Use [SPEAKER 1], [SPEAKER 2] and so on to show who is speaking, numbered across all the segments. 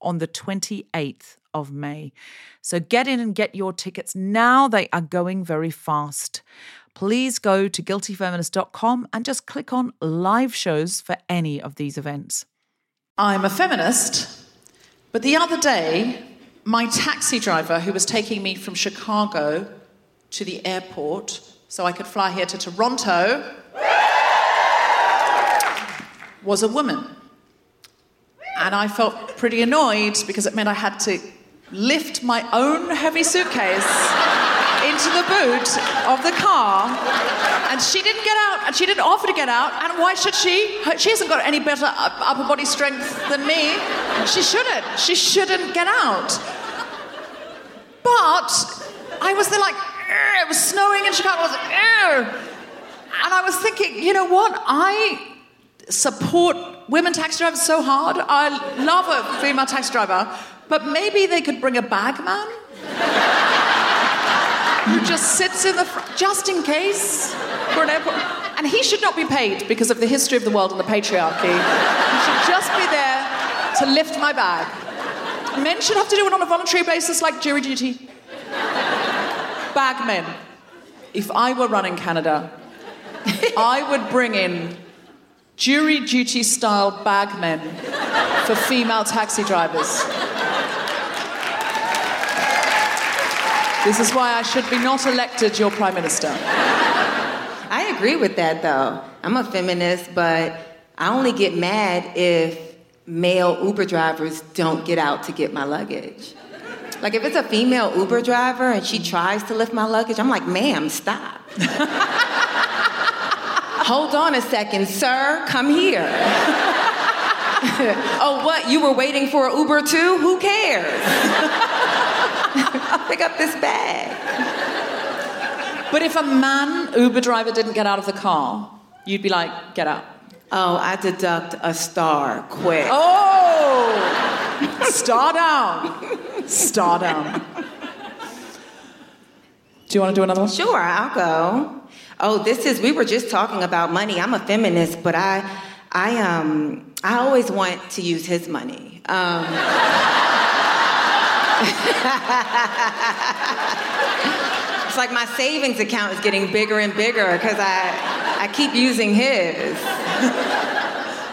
[SPEAKER 1] on the 28th of May. So get in and get your tickets now. They are going very fast. Please go to guiltyfeminist.com and just click on live shows for any of these events. I'm a feminist, but the other day, my taxi driver who was taking me from Chicago to the airport so I could fly here to Toronto was a woman. And I felt pretty annoyed because it meant I had to lift my own heavy suitcase into the boot of the car. And she didn't get out, and she didn't offer to get out. And why should she? She hasn't got any better upper body strength than me. She shouldn't. She shouldn't get out. But I was there like, it was snowing in Chicago. I was like, and I was thinking, you know what? I support women taxi drivers so hard. I love a female taxi driver, but maybe they could bring a bagman who just sits in the front, just in case for an airport. And he should not be paid because of the history of the world and the patriarchy. He should just be there to lift my bag. Men should have to do it on a voluntary basis, like jury duty. Bagmen. If I were running Canada, I would bring in jury duty style bagmen for female taxi drivers. This is why I should be not elected your prime minister.
[SPEAKER 2] I agree with that though. I'm a feminist, but I only get mad if male Uber drivers don't get out to get my luggage. Like if it's a female Uber driver and she tries to lift my luggage, I'm like, ma'am, stop. Hold on a second, sir, come here. oh, what? You were waiting for an Uber too? Who cares? I'll pick up this bag.
[SPEAKER 1] But if a man Uber driver didn't get out of the car, you'd be like, get up.
[SPEAKER 2] Oh, I deduct a star quick.
[SPEAKER 1] Oh! Star down. Star down. Do you want to do another one?
[SPEAKER 2] Sure, I'll go. Oh, this is we were just talking about money. I'm a feminist, but I I um I always want to use his money. Um, it's like my savings account is getting bigger and bigger because I I keep using his.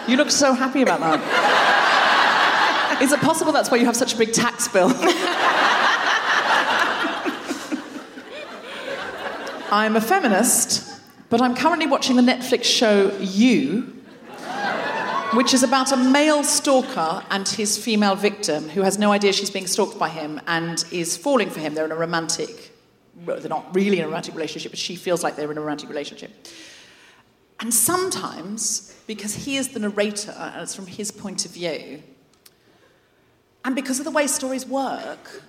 [SPEAKER 1] You look so happy about that. Is it possible that's why you have such a big tax bill? I'm a feminist, but I'm currently watching the Netflix show You, which is about a male stalker and his female victim who has no idea she's being stalked by him and is falling for him. They're in a romantic, well, they're not really in a romantic relationship, but she feels like they're in a romantic relationship. And sometimes, because he is the narrator and it's from his point of view, and because of the way stories work,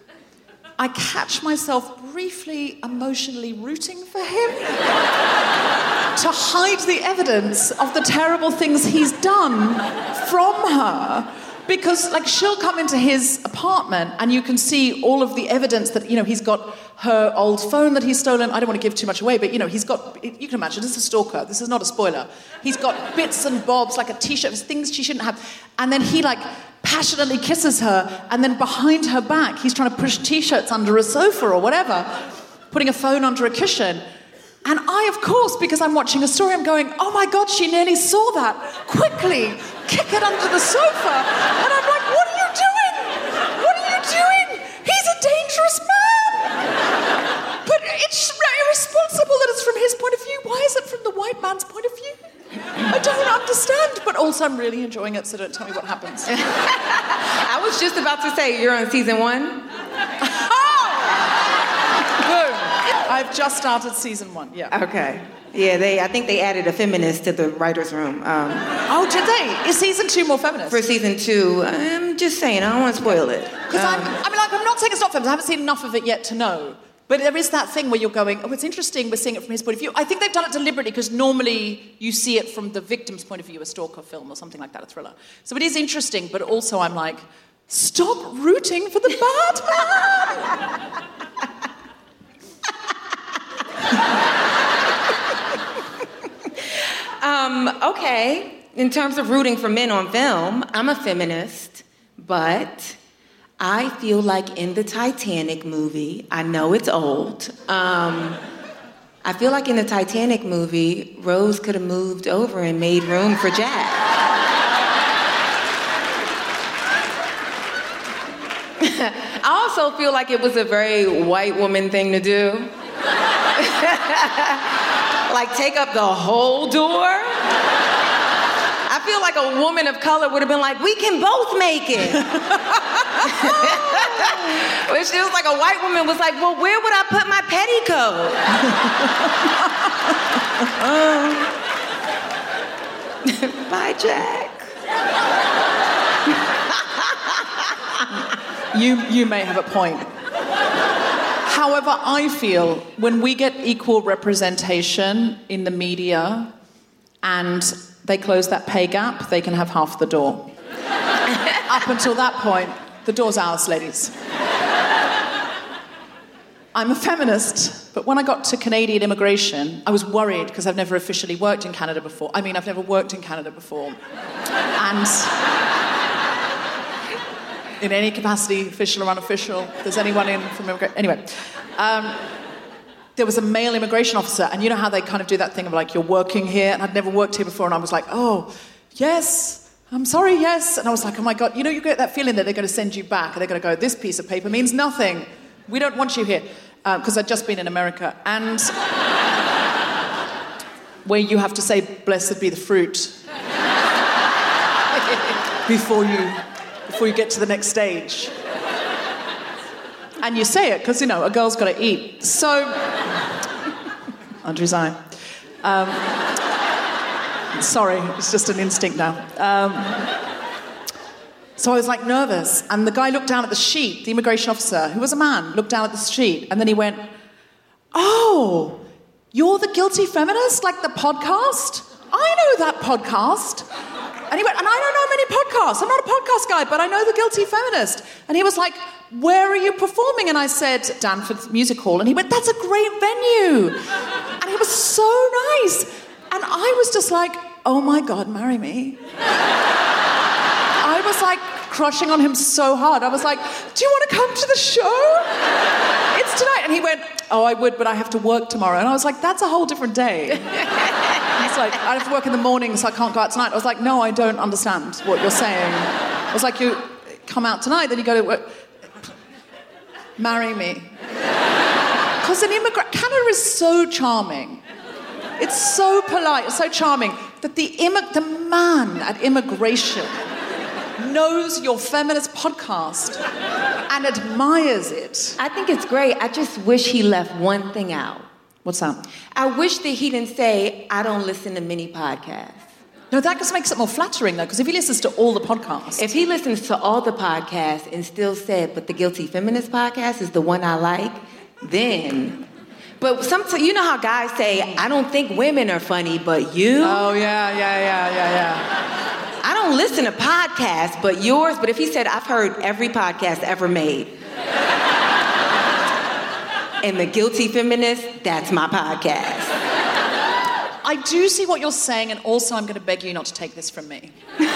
[SPEAKER 1] I catch myself briefly emotionally rooting for him to hide the evidence of the terrible things he's done from her. Because, like, she'll come into his apartment and you can see all of the evidence that, you know, he's got her old phone that he's stolen. I don't want to give too much away, but, you know, he's got, you can imagine, this is a stalker. This is not a spoiler. He's got bits and bobs, like a t shirt, things she shouldn't have. And then he, like, passionately kisses her, and then behind her back, he's trying to push t shirts under a sofa or whatever, putting a phone under a cushion. And I, of course, because I'm watching a story, I'm going, oh my God, she nearly saw that. Quickly, kick it under the sofa. And I'm like, what are you doing? What are you doing? He's a dangerous man. But it's irresponsible that it's from his point of view. Why is it from the white man's point of view? I don't understand, but also I'm really enjoying it, so don't tell me what happens.
[SPEAKER 2] I was just about to say you're on season one.
[SPEAKER 1] I've just started season one. Yeah.
[SPEAKER 2] Okay. Yeah, they. I think they added a feminist to the writers' room um,
[SPEAKER 1] Oh, did they? Is season two more feminist?
[SPEAKER 2] for season two. I'm just saying. I don't want to spoil it.
[SPEAKER 1] Because I'm, I mean, like, I'm not saying it's not feminist. I haven't seen enough of it yet to know. But there is that thing where you're going, oh, it's interesting. We're seeing it from his point of view. I think they've done it deliberately because normally you see it from the victim's point of view, a stalker film or something like that, a thriller. So it is interesting, but also I'm like, stop rooting for the bad man.
[SPEAKER 2] Um, okay. In terms of rooting for men on film, I'm a feminist, but I feel like in the Titanic movie, I know it's old. Um, I feel like in the Titanic movie, Rose could have moved over and made room for Jack. I also feel like it was a very white woman thing to do. like take up the whole door. I feel like a woman of color would have been like, we can both make it. but she was like, a white woman was like, well, where would I put my petticoat? Bye, Jack.
[SPEAKER 1] you, you may have a point. However, I feel when we get equal representation in the media and they close that pay gap, they can have half the door. Up until that point, the door's ours, ladies. I'm a feminist, but when I got to Canadian immigration, I was worried because I've never officially worked in Canada before. I mean, I've never worked in Canada before. And in any capacity, official or unofficial, there's anyone in from immigration. Anyway, um, there was a male immigration officer, and you know how they kind of do that thing of like, you're working here, and I'd never worked here before, and I was like, oh, yes, I'm sorry, yes. And I was like, oh my God, you know, you get that feeling that they're going to send you back, and they're going to go, this piece of paper means nothing. We don't want you here. Because uh, I'd just been in America, and where you have to say, blessed be the fruit, before you before you get to the next stage. And you say it because, you know, a girl's got to eat. So, Andrew's eye. Um, sorry, it's just an instinct now. Um, so I was like nervous, and the guy looked down at the sheet, the immigration officer, who was a man, looked down at the sheet, and then he went, Oh, you're the guilty feminist, like the podcast? I know that podcast. And he went, and I don't know many podcasts. I'm not a podcast guy, but I know the guilty feminist. And he was like, where are you performing? And I said, Danforth Music Hall. And he went, that's a great venue. And he was so nice. And I was just like, oh my God, marry me. I was like crushing on him so hard. I was like, do you want to come to the show? It's tonight. And he went, oh, I would, but I have to work tomorrow. And I was like, that's a whole different day. He's like, I have to work in the morning, so I can't go out tonight. I was like, no, I don't understand what you're saying. I was like, you come out tonight, then you go to work. Marry me. Because an immigrant, Canada is so charming. It's so polite, it's so charming that the, Im- the man at immigration knows your feminist podcast and admires it.
[SPEAKER 2] I think it's great. I just wish he left one thing out.
[SPEAKER 1] What's that?
[SPEAKER 2] I wish that he didn't say, I don't listen to many podcasts.
[SPEAKER 1] No, that just makes it more flattering, though, because if he listens to all the podcasts.
[SPEAKER 2] If he listens to all the podcasts and still said, but the Guilty Feminist podcast is the one I like, then. But some, you know how guys say, I don't think women are funny, but you?
[SPEAKER 1] Oh, yeah, yeah, yeah, yeah, yeah.
[SPEAKER 2] Don't listen to podcasts, but yours. But if he said, I've heard every podcast ever made. and The Guilty Feminist, that's my podcast.
[SPEAKER 1] I do see what you're saying, and also I'm going to beg you not to take this from me. As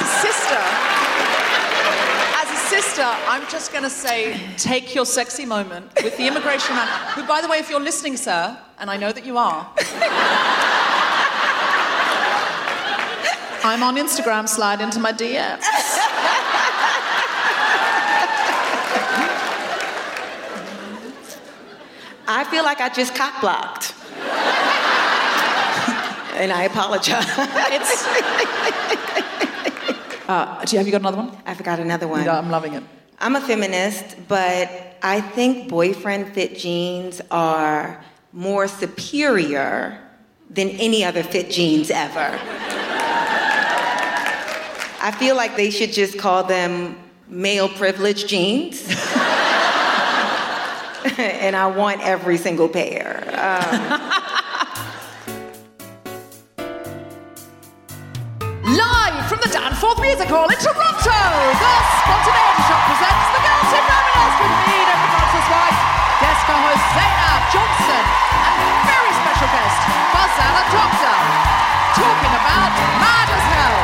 [SPEAKER 1] a sister, I'm just going to say, take your sexy moment with the immigration man, who, by the way, if you're listening, sir, and I know that you are, I'm on Instagram, slide into my DMs.
[SPEAKER 2] I feel like I just cock blocked. and I apologize.
[SPEAKER 1] It's. Uh, do you, have you got another one?
[SPEAKER 2] I forgot another one.
[SPEAKER 1] Yeah, I'm loving it.
[SPEAKER 2] I'm a feminist, but I think boyfriend fit jeans are more superior than any other fit jeans ever. I feel like they should just call them male privilege jeans. and I want every single pair. Um,
[SPEAKER 1] Live from the Danforth Music Hall in Toronto, the Spontaneity Shop presents The Girls Guilty Feminist with me, Deborah Frances White, guest co-host Zainab Johnson, and very special guest, Farzana Doctor, talking about Mad as Hell.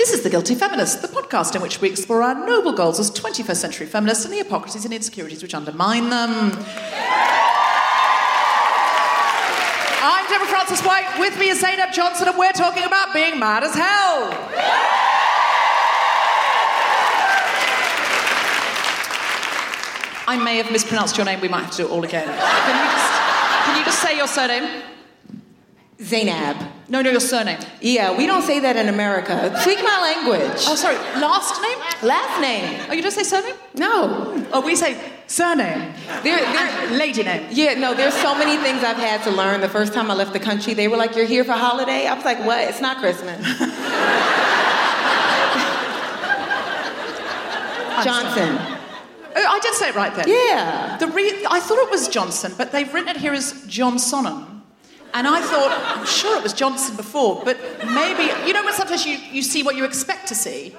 [SPEAKER 1] This is The Guilty Feminist, the podcast in which we explore our noble goals as 21st century feminists and the hypocrisies and insecurities which undermine them. I'm Deborah Frances White. With me is Zainab Johnson, and we're talking about being mad as hell. I may have mispronounced your name. We might have to do it all again. Can you just, can you just say your surname?
[SPEAKER 2] Zainab.
[SPEAKER 1] No, no, your surname.
[SPEAKER 2] Yeah, we don't say that in America. Speak my language.
[SPEAKER 1] Oh, sorry. Last name?
[SPEAKER 2] Last name.
[SPEAKER 1] Oh, you don't say surname?
[SPEAKER 2] No.
[SPEAKER 1] Oh, we say surname.
[SPEAKER 2] There,
[SPEAKER 1] And lady name.
[SPEAKER 2] yeah, no, there's so many things I've had to learn. The first time I left the country, they were like, You're here for holiday? I was like, What? It's not Christmas. Johnson.
[SPEAKER 1] Oh, I did say it right then.
[SPEAKER 2] Yeah.
[SPEAKER 1] The re- I thought it was Johnson, but they've written it here as Johnsonen. And I thought, I'm sure it was Johnson before, but maybe, you know, when sometimes you, you see what you expect to see.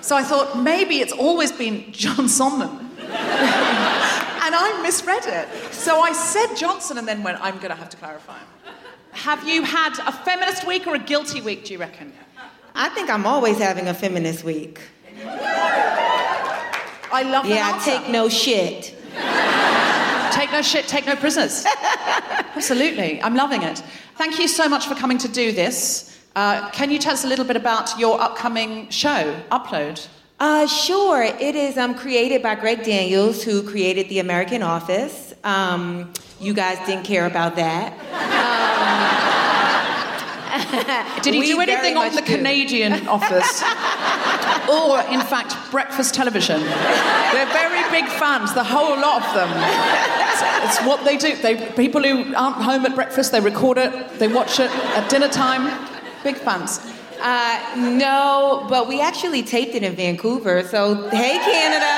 [SPEAKER 1] So I thought, maybe it's always been Johnsonen. And I misread it. So I said Johnson and then went, I'm going to have to clarify. Have you had a feminist week or a guilty week, do you reckon?
[SPEAKER 2] I think I'm always having a feminist week.
[SPEAKER 1] I love that
[SPEAKER 2] Yeah, I
[SPEAKER 1] answer.
[SPEAKER 2] take no shit.
[SPEAKER 1] Take no shit, take no prisoners. Absolutely. I'm loving it. Thank you so much for coming to do this. Uh, can you tell us a little bit about your upcoming show, Upload?
[SPEAKER 2] Uh, sure. It is um, created by Greg Daniels, who created The American Office. Um, you guys didn't care about that.
[SPEAKER 1] Um, Did he do anything on the
[SPEAKER 2] do.
[SPEAKER 1] Canadian office? or, in fact, breakfast television? They're very big fans, the whole lot of them. It's, it's what they do. They, people who aren't home at breakfast, they record it, they watch it at dinner time. Big fans.
[SPEAKER 2] Uh, no, but we actually taped it in Vancouver. So, hey, Canada.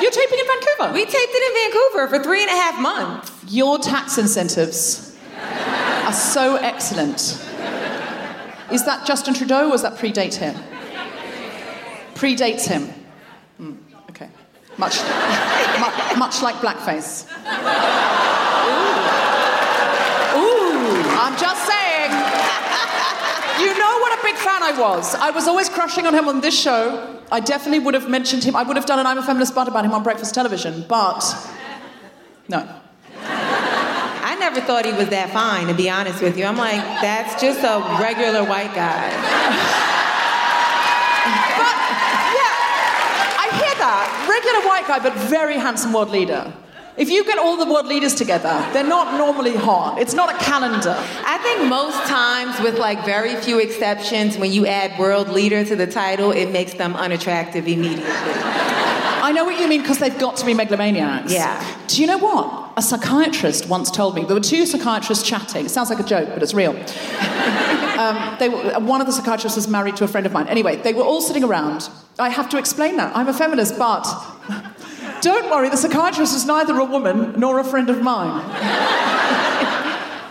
[SPEAKER 1] You're taping in Vancouver?
[SPEAKER 2] We taped it in Vancouver for three and a half months.
[SPEAKER 1] Your tax incentives are so excellent. Is that Justin Trudeau or does that predate him? Predates him. Hmm, okay. Much, mu- much like blackface. Ooh. I'm just saying. You know what a big fan I was. I was always crushing on him on this show. I definitely would have mentioned him. I would have done an I'm a Feminist butt about him on breakfast television, but no.
[SPEAKER 2] I never thought he was that fine, to be honest with you. I'm like, that's just a regular white guy.
[SPEAKER 1] But yeah, I hear that. Regular white guy, but very handsome world leader. If you get all the world leaders together, they're not normally hot. It's not a calendar.
[SPEAKER 2] I think most times, with like very few exceptions, when you add world leader to the title, it makes them unattractive immediately.
[SPEAKER 1] I know what you mean because they've got to be megalomaniacs.
[SPEAKER 2] Yeah.
[SPEAKER 1] Do you know what? A psychiatrist once told me there were two psychiatrists chatting. It sounds like a joke, but it's real. um, they were, one of the psychiatrists was married to a friend of mine. Anyway, they were all sitting around. I have to explain that. I'm a feminist, but don't worry, the psychiatrist is neither a woman nor a friend of mine.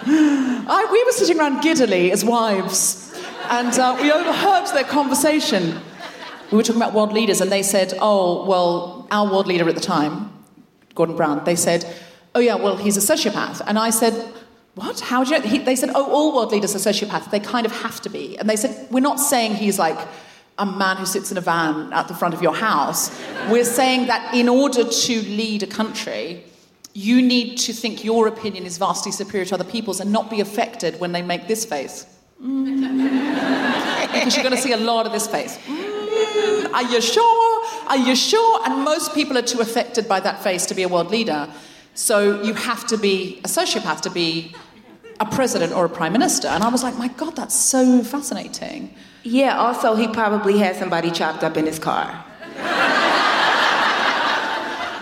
[SPEAKER 1] I, we were sitting around giddily as wives, and uh, we overheard their conversation. We were talking about world leaders, and they said, "Oh, well, our world leader at the time, Gordon Brown." They said, "Oh yeah, well, he's a sociopath," and I said. What? How do you? He, they said, "Oh, all world leaders are sociopaths. They kind of have to be." And they said, "We're not saying he's like a man who sits in a van at the front of your house. We're saying that in order to lead a country, you need to think your opinion is vastly superior to other people's and not be affected when they make this face. Mm. because you're going to see a lot of this face. Mm, are you sure? Are you sure? And most people are too affected by that face to be a world leader. So you have to be a sociopath to be a president or a prime minister. And I was like, my God, that's so fascinating.
[SPEAKER 2] Yeah, also, he probably had somebody chopped up in his car.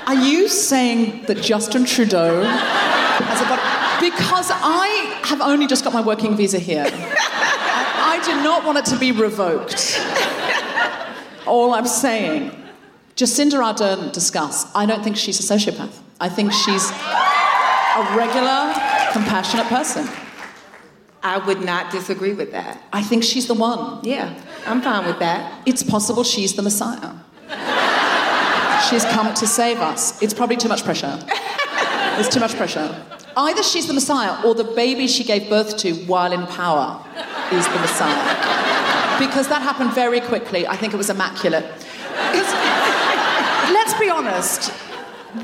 [SPEAKER 1] Are you saying that Justin Trudeau has a body? Because I have only just got my working visa here. I, I do not want it to be revoked. All I'm saying, Jacinda Ardern discuss. I don't think she's a sociopath. I think she's a regular, compassionate person.
[SPEAKER 2] I would not disagree with that.
[SPEAKER 1] I think she's the one.
[SPEAKER 2] Yeah, I'm fine with that.
[SPEAKER 1] It's possible she's the Messiah. She's come to save us. It's probably too much pressure. It's too much pressure. Either she's the Messiah or the baby she gave birth to while in power is the Messiah. Because that happened very quickly. I think it was immaculate. let's be honest.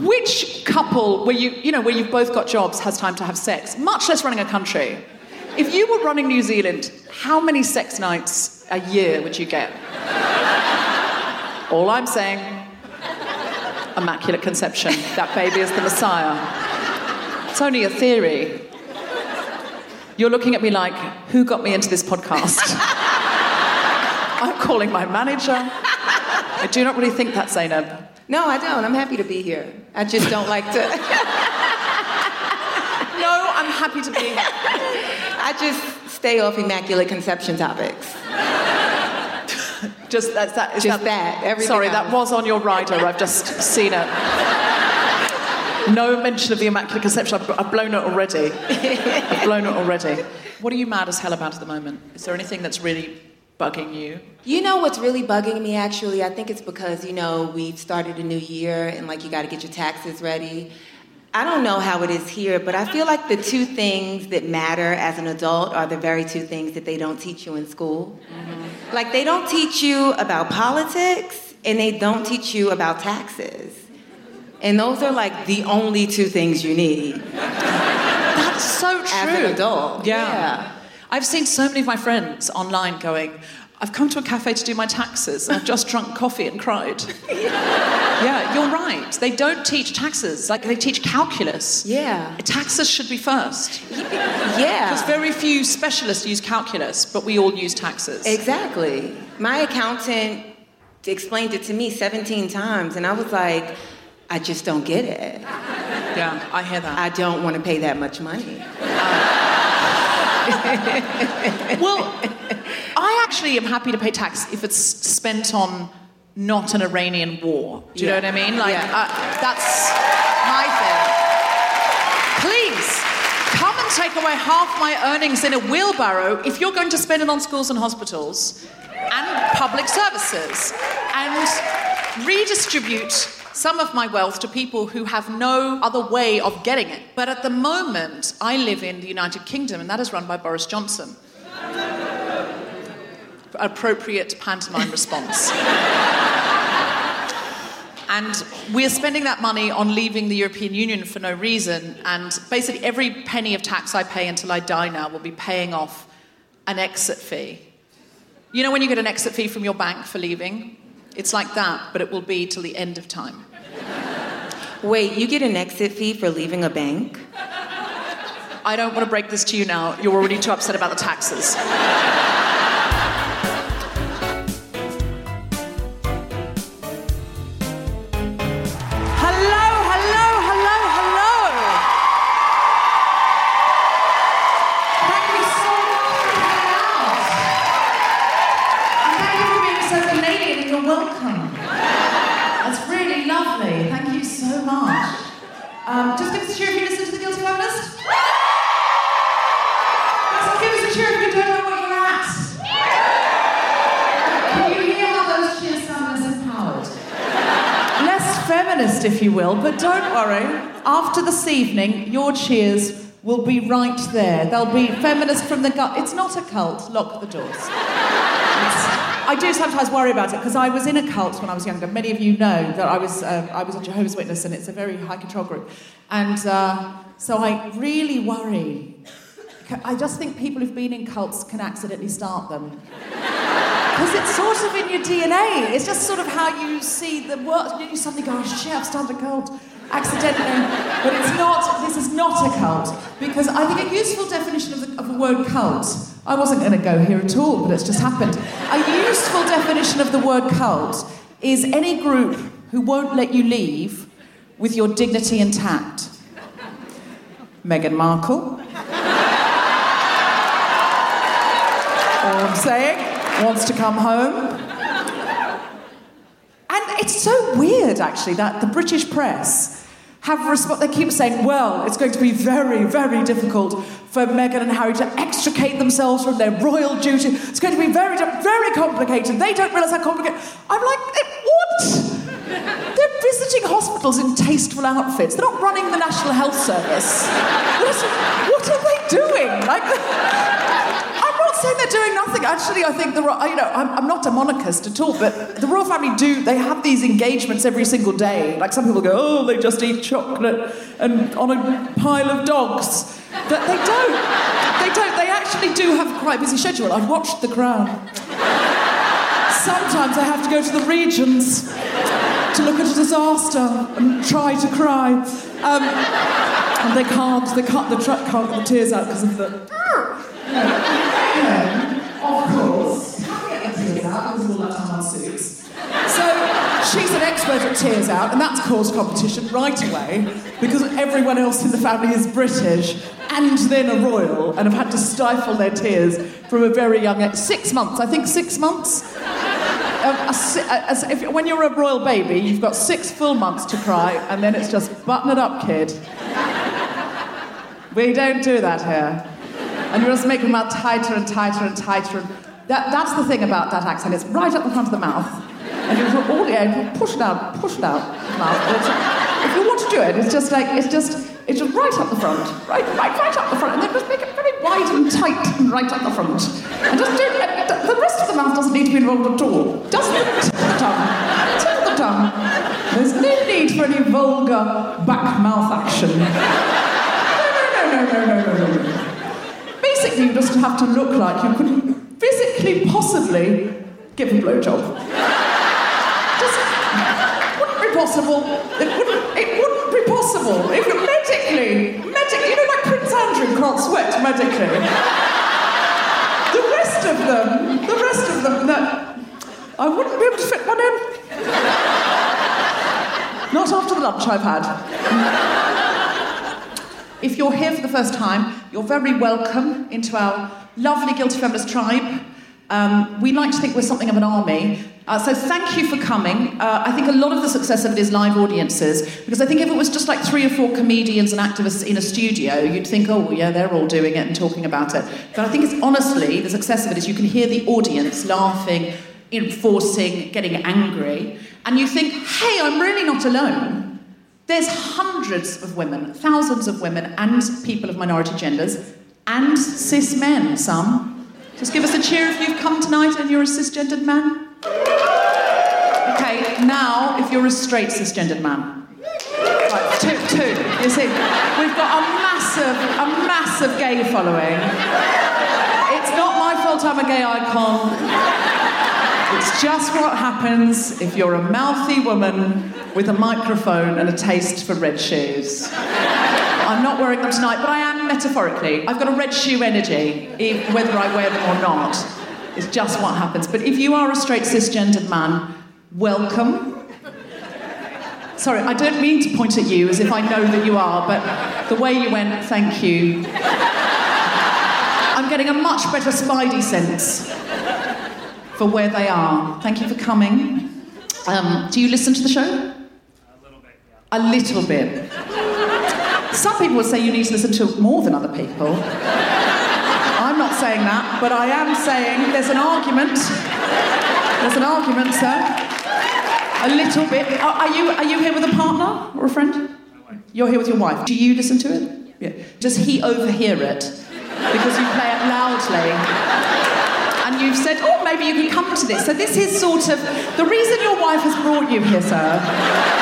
[SPEAKER 1] Which couple where you, you know, where you've both got jobs has time to have sex, much less running a country? If you were running New Zealand, how many sex nights a year would you get? All I'm saying, immaculate conception. That baby is the Messiah. It's only a theory. You're looking at me like, who got me into this podcast? I'm calling my manager. I do not really think that's Zainab.
[SPEAKER 2] No, I don't. I'm happy to be here. I just don't like to.
[SPEAKER 1] No, I'm happy to be here.
[SPEAKER 2] I just stay off immaculate conception topics.
[SPEAKER 1] Just that's that. Is
[SPEAKER 2] Just that, everything
[SPEAKER 1] Sorry,
[SPEAKER 2] else.
[SPEAKER 1] that was on your rider. I've just seen it. No mention of the Immaculate Conception. I've, I've blown it already. I've blown it already. What are you mad as hell about at the moment? Is there anything that's really bugging you?
[SPEAKER 2] You know what's really bugging me actually? I think it's because, you know, we've started a new year and like you got to get your taxes ready. I don't know how it is here, but I feel like the two things that matter as an adult are the very two things that they don't teach you in school. Mm-hmm. Like they don't teach you about politics and they don't teach you about taxes. And those are like the only two things you need
[SPEAKER 1] That's so true.
[SPEAKER 2] as an adult.
[SPEAKER 1] Yeah. I've seen so many of my friends online going, I've come to a cafe to do my taxes and I've just drunk coffee and cried. yeah, you're right. They don't teach taxes, like they teach calculus.
[SPEAKER 2] Yeah.
[SPEAKER 1] Taxes should be first.
[SPEAKER 2] Yeah.
[SPEAKER 1] Because very few specialists use calculus, but we all use taxes.
[SPEAKER 2] Exactly. My accountant explained it to me 17 times, and I was like, I just don't get it.
[SPEAKER 1] yeah, I hear that.
[SPEAKER 2] I don't want to pay that much money.
[SPEAKER 1] well, I actually am happy to pay tax if it's spent on not an Iranian war. Do you know what I mean? Like,
[SPEAKER 2] Yeah.
[SPEAKER 1] uh, that's my thing. Please, come and take away half my earnings in a wheelbarrow if you're going to spend it on schools and hospitals and public services and redistribute some of my wealth to people who have no other way of getting it. But at the moment, I live in the United Kingdom and that is run by Boris Johnson. Appropriate pantomime response. And we're spending that money on leaving the European Union for no reason. And basically, every penny of tax I pay until I die now will be paying off an exit fee. You know, when you get an exit fee from your bank for leaving? It's like that, but it will be till the end of time.
[SPEAKER 2] Wait, you get an exit fee for leaving a bank?
[SPEAKER 1] I don't want to break this to you now. You're already too upset about the taxes. Feminist, if you will, but don't worry. After this evening, your cheers will be right there. They'll be feminist from the gut. It's not a cult. Lock the doors. I do sometimes worry about it because I was in a cult when I was younger. Many of you know that I was uh, I was a Jehovah's Witness, and it's a very high control group, and uh, so I really worry. I just think people who've been in cults can accidentally start them. Because it's sort of in your DNA. It's just sort of how you see the world. You suddenly go, oh shit, I've started a cult. accidentally. But it's not, this is not a cult. Because I think a useful definition of the, of the word cult, I wasn't going to go here at all, but it's just happened. A useful definition of the word cult is any group who won't let you leave with your dignity intact. Meghan Markle. All I'm saying, wants to come home. And it's so weird, actually, that the British press have resp- they keep saying, well, it's going to be very, very difficult for Meghan and Harry to extricate themselves from their royal duty. It's going to be very, very complicated. They don't realise how complicated. I'm like, eh, what? They're visiting hospitals in tasteful outfits. They're not running the National Health Service. What are they doing? Like, not saying they're doing nothing. Actually, I think the you know I'm, I'm not a monarchist at all, but the royal family do. They have these engagements every single day. Like some people go, oh, they just eat chocolate and on a pile of dogs. But they don't. They don't. They actually do have quite a busy schedule. I've watched The Crown. Sometimes I have to go to the regions to look at a disaster and try to cry. Um, and they can't, they can't, the truck can't get the tears out because of the. Of course, can't get the tears out because all that time on suits. So she's an expert at tears out, and that's caused competition right away because everyone else in the family is British and then a royal and have had to stifle their tears from a very young age. Six months, I think six months. Um, a, a, if, when you're a royal baby, you've got six full months to cry, and then it's just button it up, kid. we don't do that here. And you just make your mouth tighter and tighter and tighter. That, that's the thing about that accent. It's right up the front of the mouth. And you put all the air, push it out, push it out. Mouth. If you want to do it, it's just like, it's just, it's just right up the front. Right, right, right up the front. And then just make it very wide and tight and right up the front. And just do. The rest of the mouth doesn't need to be involved at all. Just the tip the tongue. Tip the tongue. There's no need for any vulgar back mouth action. No, no, no, no, no, no, no. Basically, you just have to look like you could physically possibly give a blowjob. Just it wouldn't be possible. It wouldn't, it wouldn't be possible. If medically, medically, you know, like Prince Andrew can't sweat medically The rest of them, the rest of them, that I wouldn't be able to fit one in. Not after the lunch I've had. if you're here for the first time, you're very welcome into our lovely Guilty Feminist tribe. Um, we like to think we're something of an army. Uh, so thank you for coming. Uh, I think a lot of the success of it is live audiences, because I think if it was just like three or four comedians and activists in a studio, you'd think, oh, yeah, they're all doing it and talking about it. But I think it's honestly, the success of it is you can hear the audience laughing, enforcing, getting angry, and you think, hey, I'm really not alone. There's hundreds of women, thousands of women, and people of minority genders, and cis men, some, just give us a cheer if you've come tonight and you're a cisgendered man. Okay, now if you're a straight cisgendered man. Right, two, two. You see, we've got a massive, a massive gay following. It's not my fault I'm a gay icon. It's just what happens if you're a mouthy woman with a microphone and a taste for red shoes. I'm not wearing them tonight, but I am metaphorically. I've got a red shoe energy, whether I wear them or not. It's just what happens. But if you are a straight cisgendered man, welcome. Sorry, I don't mean to point at you as if I know that you are, but the way you went, thank you. I'm getting a much better spidey sense for where they are. Thank you for coming. Um, do you listen to the show?
[SPEAKER 3] A little bit, yeah.
[SPEAKER 1] A little bit. Some people would say you need to listen to it more than other people. I'm not saying that, but I am saying there's an argument. There's an argument, sir. A little bit. Are, are you, are you here with a partner or a friend? You're here with your wife. Do you listen to it? Yeah. Does he overhear it? Because you play it loudly. And you've said, oh, maybe you can come to this. So this is sort of the reason your wife has brought you here, sir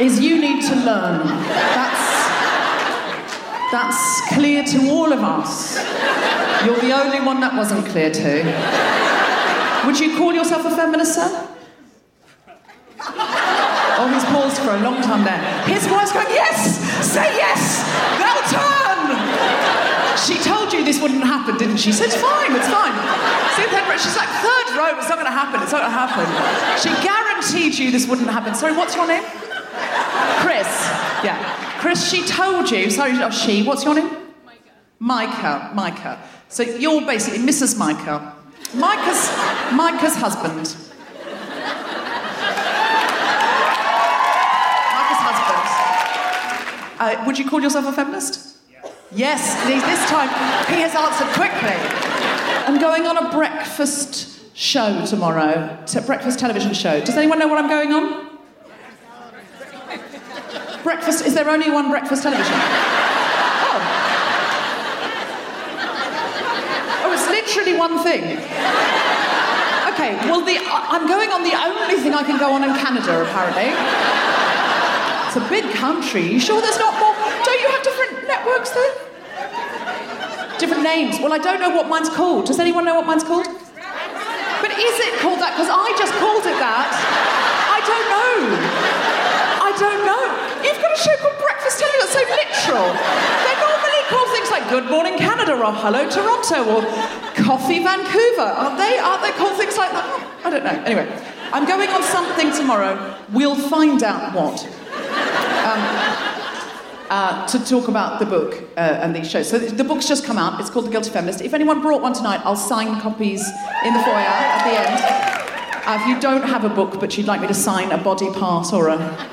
[SPEAKER 1] is you need to learn. That's, that's clear to all of us. You're the only one that wasn't clear to. Would you call yourself a feminist, sir? Oh, he's paused for a long time there. His wife's going, Yes! Say yes! Turn! She told you this wouldn't happen, didn't she? She said, It's fine, it's fine. She's like, Third row, it's not going to happen, it's not going to happen. She guaranteed you this wouldn't happen. Sorry, what's your name? Chris. Yeah. Chris, she told you, sorry, oh, she, what's your name? Micah. Micah. Micah. So you're basically Mrs. Micah. Micah's, Micah's husband. Micah's husband. Uh, would you call yourself a feminist? Yes, this time he has answered quickly. I'm going on a breakfast show tomorrow, breakfast television show. Does anyone know what I'm going on? Breakfast, is there only one breakfast television? Oh. Oh, it's literally one thing. Okay, well, the, I'm going on the only thing I can go on in Canada, apparently. It's a big country. You sure there's not more? Don't you have different networks there? Different names. Well, I don't know what mine's called. Does anyone know what mine's called? But is it called that? Because I just called it that. I don't know. I don't know. You've got a show called Breakfast Television. That's so literal. They normally call things like Good Morning Canada or Hello Toronto or Coffee Vancouver. Aren't they? Aren't they called things like that? I don't know. Anyway, I'm going on something tomorrow. We'll find out what. Uh, to talk about the book uh, and these shows. So the, book's just come out. It's called The Guilty Feminist. If anyone brought one tonight, I'll sign copies in the foyer at the end. Uh, if you don't have a book but you'd like me to sign a body part or a.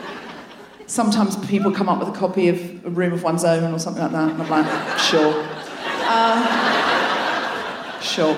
[SPEAKER 1] Sometimes people come up with a copy of A Room of One's Own or something like that. And I'm like, sure. Uh, sure.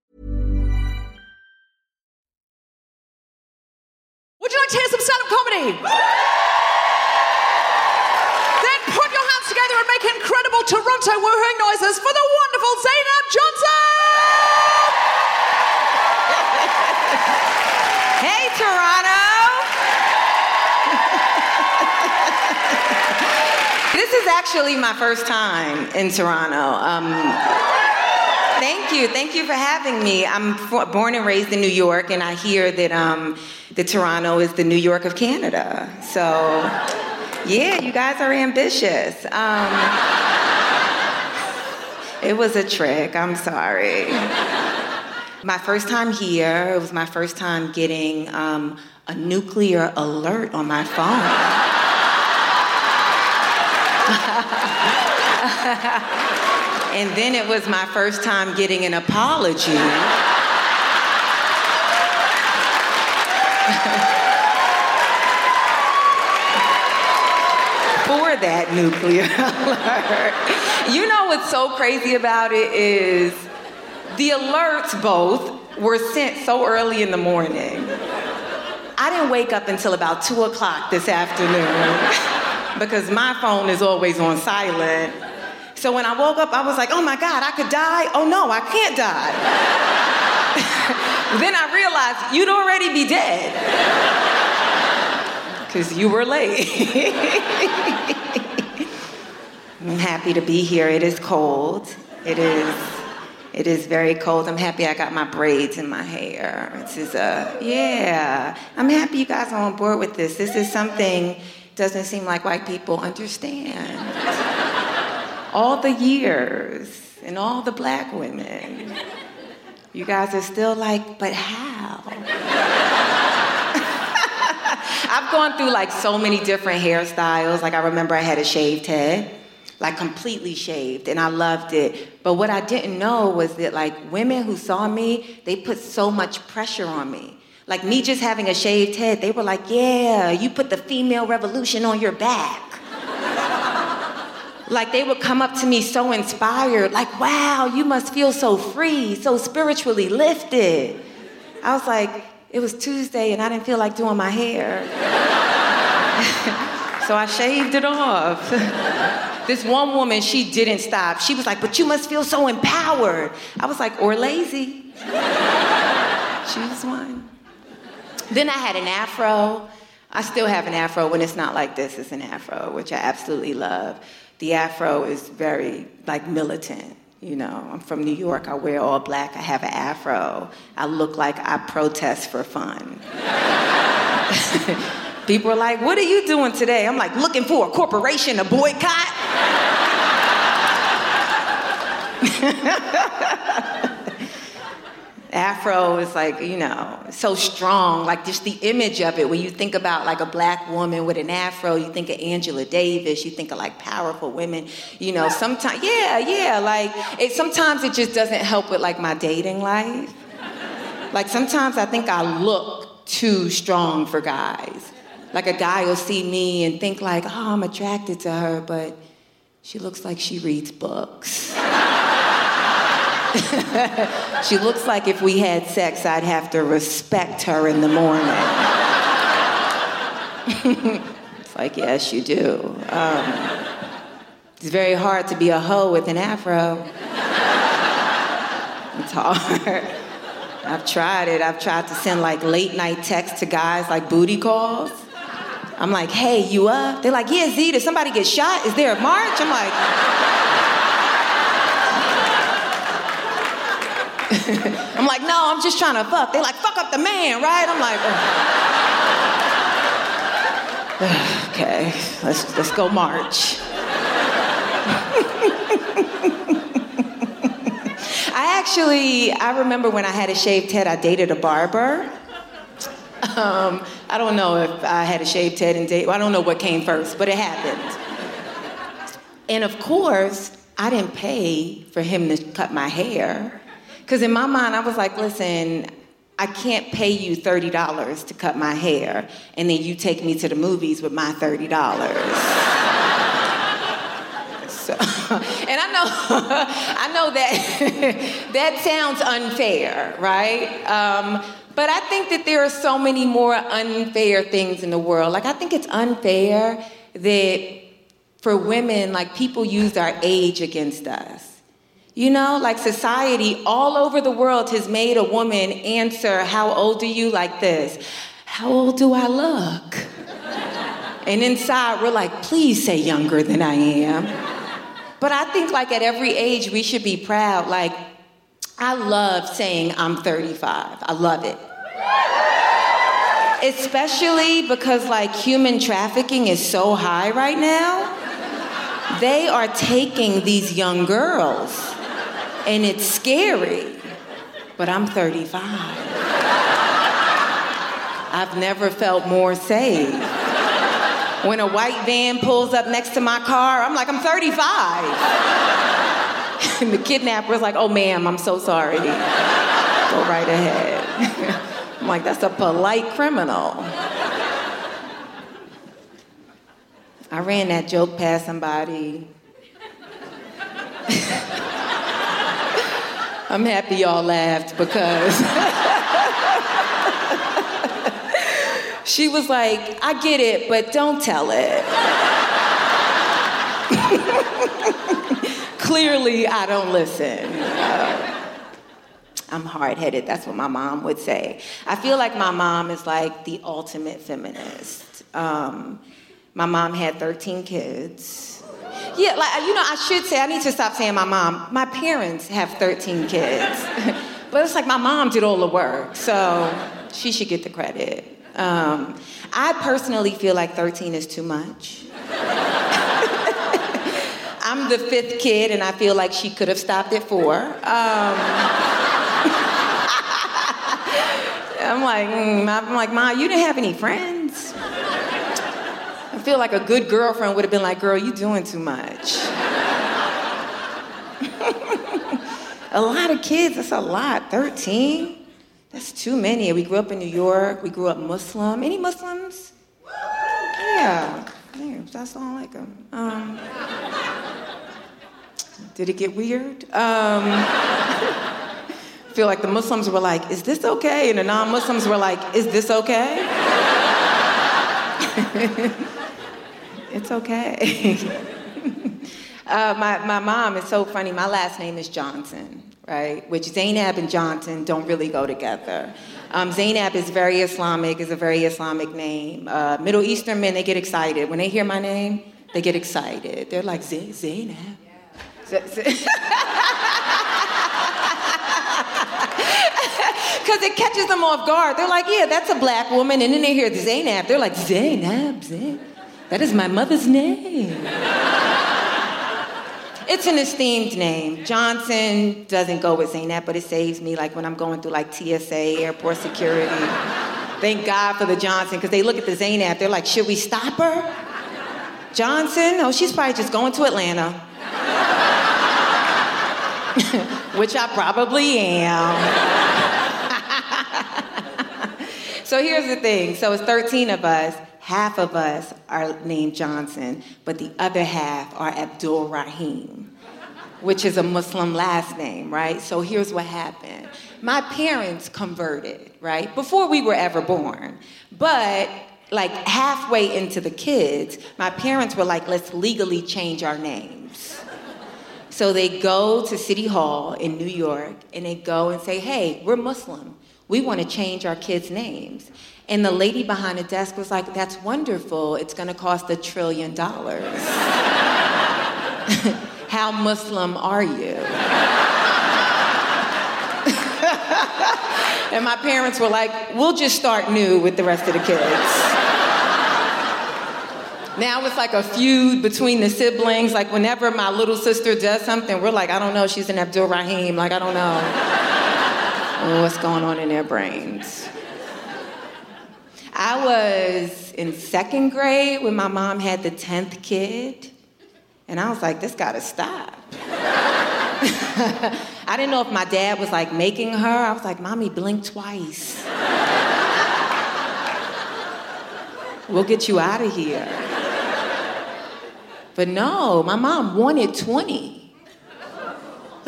[SPEAKER 1] To hear some stand-up comedy? then put your hands together and make incredible Toronto woohooing noises for the wonderful Zainab Johnson!
[SPEAKER 2] Hey, Toronto! this is actually my first time in Toronto. Um, thank you. Thank you for having me. I'm born and raised in New York, and I hear that um, the Toronto is the New York of Canada. So, yeah, you guys are ambitious. Um, it was a trick. I'm sorry. My first time here, it was my first time getting um, a nuclear alert on my phone. and then it was my first time getting an apology. For that nuclear alert. You know what's so crazy about it is the alerts both were sent so early in the morning. I didn't wake up until about two o'clock this afternoon because my phone is always on silent. So when I woke up, I was like, oh my God, I could die? Oh no, I can't die. then I realized you'd already be dead. Because you were late. I'm happy to be here. It is cold. It is. It is very cold. I'm happy I got my braids in my hair. This is a yeah. I'm happy you guys are on board with this. This is something doesn't seem like white people understand. All the years and all the black women. You guys are still like, but how? I've gone through like so many different hairstyles. Like I remember I had a shaved head like completely shaved, and I loved it. But what I didn't know was that like women who saw me, they put so much pressure on me. Like me just having a shaved head, they were like, yeah, you put the female revolution on your back. Like they would come up to me so inspired, like, wow, you must feel so free, so spiritually lifted. I was like, it was Tuesday and I didn't feel like doing my hair. so I shaved it off. This one woman, she didn't stop. She was like, but you must feel so empowered. I was like, or lazy. Choose one. Then I had an afro. I still have an afro when it's not like this, it's an afro, which I absolutely love. The afro is very like militant. You know, I'm from New York. I wear all black. I have an afro. I look like I protest for fun. People are like, What are you doing today? I'm like, Looking for a corporation to boycott. Afro is like, you know, so strong. Like just the image of it, when you think about like a black woman with an afro, you think of Angela Davis, you think of like powerful women. You know, sometimes, yeah, yeah, like it, sometimes it just doesn't help with like my dating life. Like sometimes I think I look too strong for guys. Like a guy will see me and think like, oh, I'm attracted to her, but she looks like she reads books. she looks like if we had sex, I'd have to respect her in the morning. it's like, yes, you do. Um, it's very hard to be a hoe with an afro. It's hard. I've tried it. I've tried to send like late night texts to guys like booty calls. I'm like, hey, you up? They're like, yeah, Z, did somebody get shot? Is there a march? I'm like, I'm like, no, I'm just trying to fuck. They're like, fuck up the man, right? I'm like, okay, let's let's go march. I actually, I remember when I had a shaved head, I dated a barber. Um, I don't know if I had a shaved head and date. Well, I don't know what came first, but it happened. And of course, I didn't pay for him to cut my hair. Because in my mind, I was like, listen, I can't pay you $30 to cut my hair, and then you take me to the movies with my $30. so, and I know, I know that that sounds unfair, right? Um, but I think that there are so many more unfair things in the world. Like, I think it's unfair that for women, like, people use our age against us. You know, like society all over the world has made a woman answer, How old are you? like this How old do I look? And inside, we're like, Please say younger than I am. But I think, like, at every age, we should be proud. Like, I love saying I'm 35. I love it. Especially because like human trafficking is so high right now. They are taking these young girls and it's scary. But I'm 35. I've never felt more safe. When a white van pulls up next to my car, I'm like, I'm 35. And the kidnapper's like, oh, ma'am, I'm so sorry. Go right ahead. I'm like, that's a polite criminal. I ran that joke past somebody. I'm happy y'all laughed because she was like, I get it, but don't tell it. clearly I don't listen. Uh, I'm hard headed. That's what my mom would say. I feel like my mom is like the ultimate feminist. Um, my mom had 13 kids. Yeah, like, you know, I should say, I need to stop saying my mom. My parents have 13 kids. but it's like my mom did all the work, so she should get the credit. Um, I personally feel like 13 is too much. I'm the fifth kid, and I feel like she could have stopped at four. Um, I'm like, mm, I'm like, Ma, you didn't have any friends. I feel like a good girlfriend would have been like, girl, you doing too much. a lot of kids, that's a lot. 13? That's too many. We grew up in New York. We grew up Muslim. Any Muslims? Yeah. yeah that's all like them. Um, did it get weird? Um, I feel like the Muslims were like, is this okay? And the non Muslims were like, is this okay? it's okay. uh, my, my mom is so funny. My last name is Johnson, right? Which Zainab and Johnson don't really go together. Um, Zainab is very Islamic, is a very Islamic name. Uh, Middle Eastern men, they get excited. When they hear my name, they get excited. They're like, Z- Zainab. Because it catches them off guard. They're like, yeah, that's a black woman. And then they hear Zainab. They're like, Zainab, Zainab. That is my mother's name. it's an esteemed name. Johnson doesn't go with Zainab, but it saves me like when I'm going through like TSA, airport security. Thank God for the Johnson, because they look at the Zainab, they're like, should we stop her? Johnson? Oh, she's probably just going to Atlanta. Which I probably am. so here's the thing so it's 13 of us. Half of us are named Johnson, but the other half are Abdul Rahim, which is a Muslim last name, right? So here's what happened. My parents converted, right? Before we were ever born. But like halfway into the kids, my parents were like, let's legally change our names. So they go to City Hall in New York and they go and say, hey, we're Muslim. We want to change our kids' names. And the lady behind the desk was like, that's wonderful. It's going to cost a trillion dollars. How Muslim are you? and my parents were like, we'll just start new with the rest of the kids. Now it's like a feud between the siblings. Like whenever my little sister does something, we're like, I don't know, she's an Abdul Rahim. Like, I don't know oh, what's going on in their brains. I was in second grade when my mom had the 10th kid. And I was like, this gotta stop. I didn't know if my dad was like making her. I was like, Mommy, blink twice. we'll get you out of here. But no, my mom wanted 20.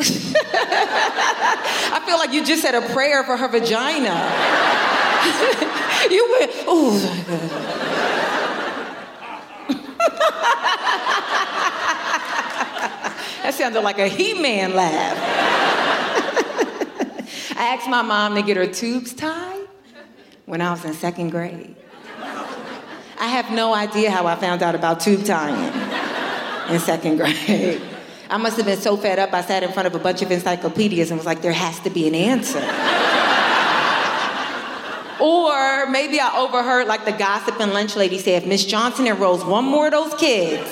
[SPEAKER 2] I feel like you just said a prayer for her vagina. You went, oh. that sounded like a He Man laugh. I asked my mom to get her tubes tied when I was in second grade. I have no idea how I found out about tube tying in second grade. I must have been so fed up, I sat in front of a bunch of encyclopedias and was like, there has to be an answer. Or maybe I overheard like the gossiping lunch lady say, if Miss Johnson enrolls one more of those kids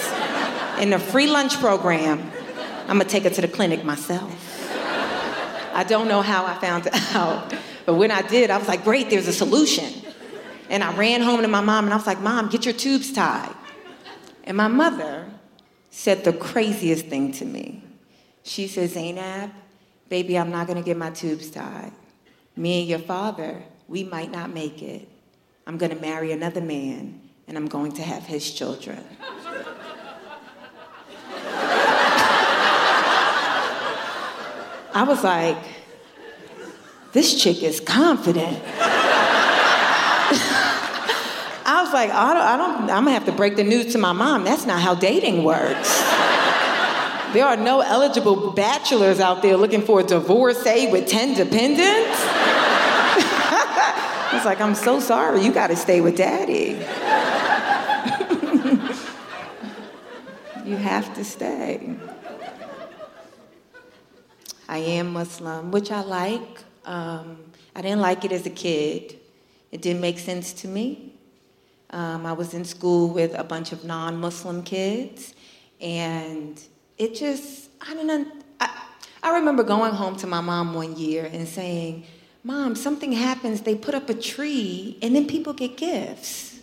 [SPEAKER 2] in the free lunch program, I'm gonna take her to the clinic myself. I don't know how I found out, but when I did, I was like, great, there's a solution. And I ran home to my mom and I was like, Mom, get your tubes tied. And my mother said the craziest thing to me. She said, Zainab, baby, I'm not gonna get my tubes tied. Me and your father, we might not make it. I'm gonna marry another man and I'm going to have his children. I was like, this chick is confident. I was like, I don't, I don't, I'm gonna have to break the news to my mom. That's not how dating works. There are no eligible bachelors out there looking for a divorcee with 10 dependents. It's like, I'm so sorry, you gotta stay with daddy. you have to stay. I am Muslim, which I like. Um, I didn't like it as a kid. It didn't make sense to me. Um, I was in school with a bunch of non Muslim kids, and it just, I don't know. I, I remember going home to my mom one year and saying, Mom, something happens, they put up a tree, and then people get gifts.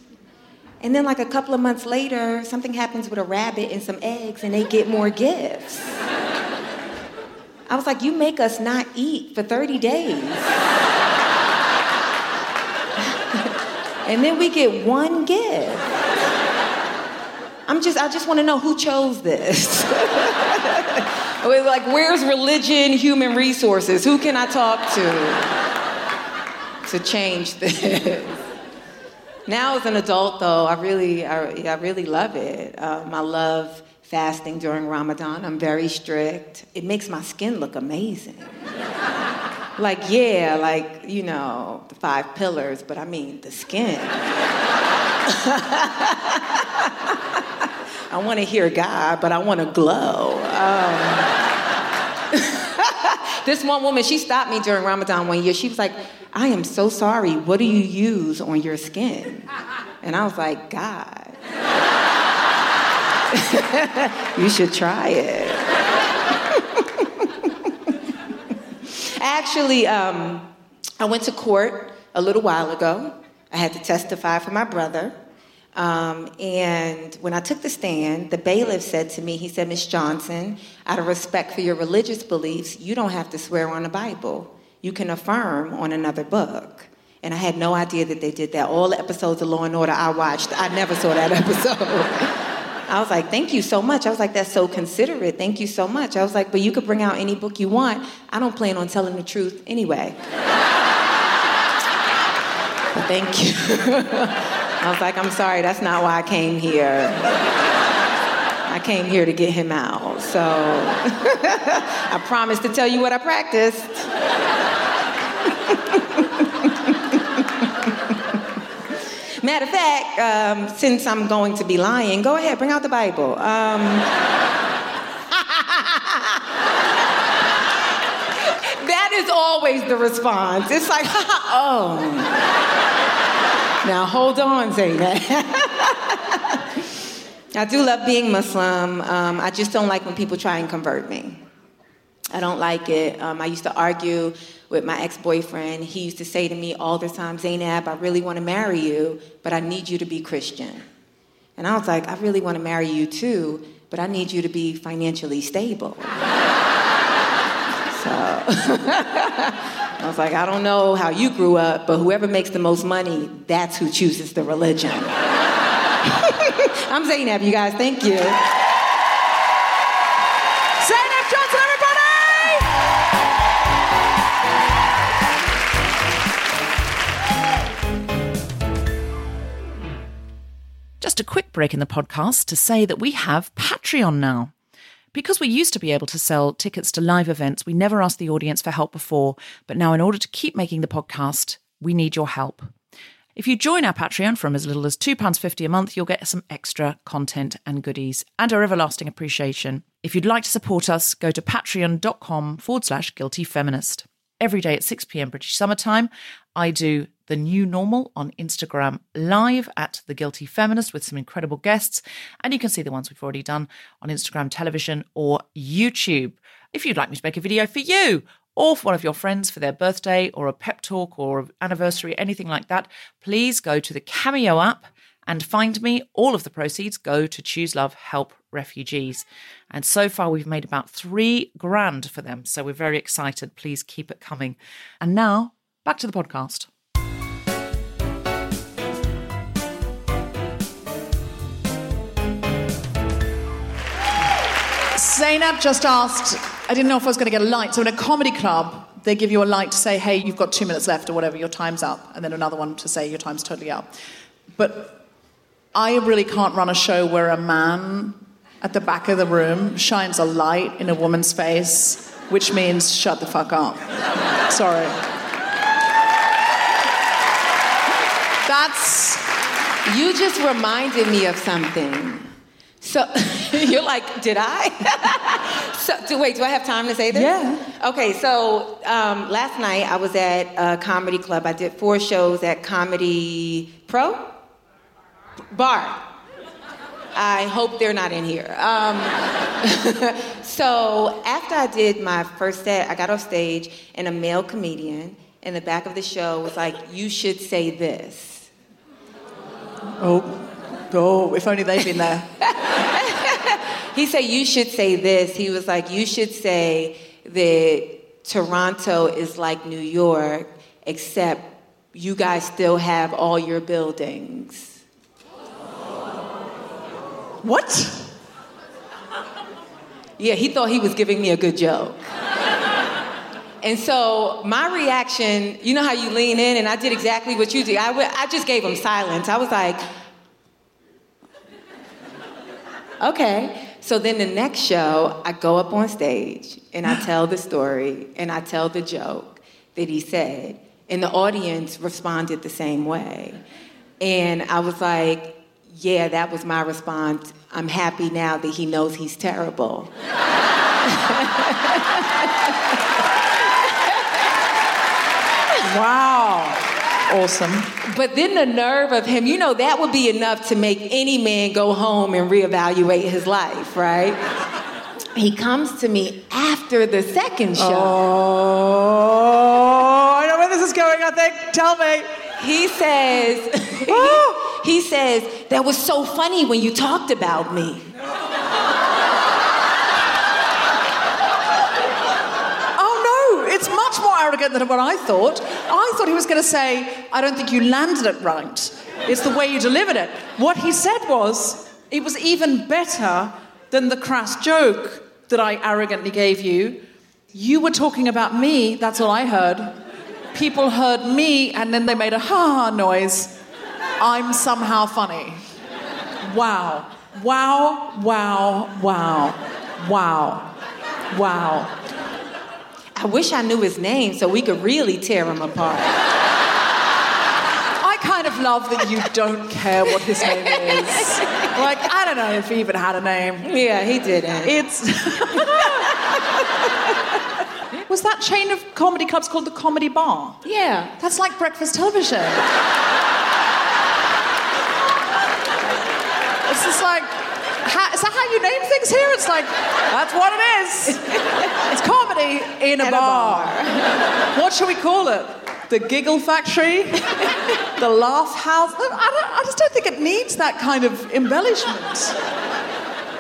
[SPEAKER 2] And then, like a couple of months later, something happens with a rabbit and some eggs, and they get more gifts. I was like, You make us not eat for 30 days. and then we get one gift. I'm just, I just want to know who chose this. like, where's religion, human resources? Who can I talk to to change this? Now, as an adult, though, I really, I, I really love it. Um, I love fasting during Ramadan. I'm very strict. It makes my skin look amazing. like, yeah, like, you know, the five pillars, but I mean the skin. I want to hear God, but I want to glow. Um, this one woman, she stopped me during Ramadan one year. She was like, I am so sorry. What do you use on your skin? And I was like, God. you should try it. Actually, um, I went to court a little while ago. I had to testify for my brother. Um, and when I took the stand, the bailiff said to me, he said, Miss Johnson, out of respect for your religious beliefs, you don't have to swear on the Bible. You can affirm on another book. And I had no idea that they did that. All the episodes of Law and Order I watched, I never saw that episode. I was like, thank you so much. I was like, that's so considerate. Thank you so much. I was like, but you could bring out any book you want. I don't plan on telling the truth anyway. thank you. I was like, I'm sorry, that's not why I came here. I came here to get him out. So I promised to tell you what I practiced. Matter of fact, um, since I'm going to be lying, go ahead, bring out the Bible. Um, that is always the response. It's like, oh. Now hold on, Zainab. I do love being Muslim. Um, I just don't like when people try and convert me. I don't like it. Um, I used to argue with my ex boyfriend. He used to say to me all the time, Zainab, I really want to marry you, but I need you to be Christian. And I was like, I really want to marry you too, but I need you to be financially stable. so. I was like, I don't know how you grew up, but whoever makes the most money, that's who chooses the religion. I'm Zainab, you guys. Thank you.
[SPEAKER 1] Zainab Johnson, everybody! Just a quick break in the podcast to say that we have Patreon now. Because we used to be able to sell tickets to live events, we never asked the audience for help before. But now, in order to keep making the podcast, we need your help. If you join our Patreon from as little as £2.50 a month, you'll get some extra content and goodies and our everlasting appreciation. If you'd like to support us, go to patreon.com forward slash guilty feminist. Every day at 6 pm British summertime, I do the new normal on Instagram live at The Guilty Feminist with some incredible guests. And you can see the ones we've already done on Instagram television or YouTube. If you'd like me to make a video for you or for one of your friends for their birthday or a pep talk or anniversary, anything like that, please go to the Cameo app and find me. All of the proceeds go to Choose Love Help Refugees. And so far, we've made about three grand for them. So we're very excited. Please keep it coming. And now, back to the podcast. Zainab just asked, I didn't know if I was going to get a light. So in a comedy club, they give you a light to say, hey, you've got two minutes left or whatever, your time's up, and then another one to say your time's totally up. But I really can't run a show where a man at the back of the room shines a light in a woman's face, which means shut the fuck up. Sorry. That's.
[SPEAKER 2] You just reminded me of something. So you're like, did I? so do, wait, do I have time to say this?
[SPEAKER 1] Yeah.
[SPEAKER 2] Okay, so um, last night I was at a comedy club. I did four shows at Comedy Pro Bar. I hope they're not in here. Um, so after I did my first set, I got off stage, and a male comedian in the back of the show was like, "You should say this."
[SPEAKER 1] Oh, oh, if only they'd been there.
[SPEAKER 2] He said, You should say this. He was like, You should say that Toronto is like New York, except you guys still have all your buildings.
[SPEAKER 1] What?
[SPEAKER 2] Yeah, he thought he was giving me a good joke. And so my reaction, you know how you lean in, and I did exactly what you did. I, w- I just gave him silence. I was like, okay. So then the next show, I go up on stage and I tell the story and I tell the joke that he said. And the audience responded the same way. And I was like, yeah, that was my response. I'm happy now that he knows he's terrible.
[SPEAKER 1] Wow. Awesome.
[SPEAKER 2] But then the nerve of him, you know, that would be enough to make any man go home and reevaluate his life, right? He comes to me after the second show.
[SPEAKER 1] Oh, I know where this is going, I think. Tell me.
[SPEAKER 2] He says,
[SPEAKER 1] Oh.
[SPEAKER 2] he says, that was so funny when you talked about me.
[SPEAKER 1] Oh, no, it's much more arrogant than what I thought. I thought he was going to say, I don't think you landed it right. It's the way you delivered it. What he said was, it was even better than the crass joke that I arrogantly gave you. You were talking about me, that's all I heard. People heard me, and then they made a ha ha noise. I'm somehow funny. Wow. Wow, wow, wow, wow, wow.
[SPEAKER 2] I wish I knew his name so we could really tear him apart.
[SPEAKER 1] I kind of love that you don't care what his name is. Like, I don't know if he even had a name.
[SPEAKER 2] Yeah, he didn't.
[SPEAKER 1] It's. Was that chain of comedy clubs called the Comedy Bar?
[SPEAKER 2] Yeah.
[SPEAKER 1] That's like breakfast television. It's just like, ha- is that how you name things here? It's like, that's what it is. It's comedy in a,
[SPEAKER 2] At a
[SPEAKER 1] bar.
[SPEAKER 2] bar.
[SPEAKER 1] What should we call it? The Giggle Factory? the Laugh House? I, don't, I just don't think it needs that kind of embellishment.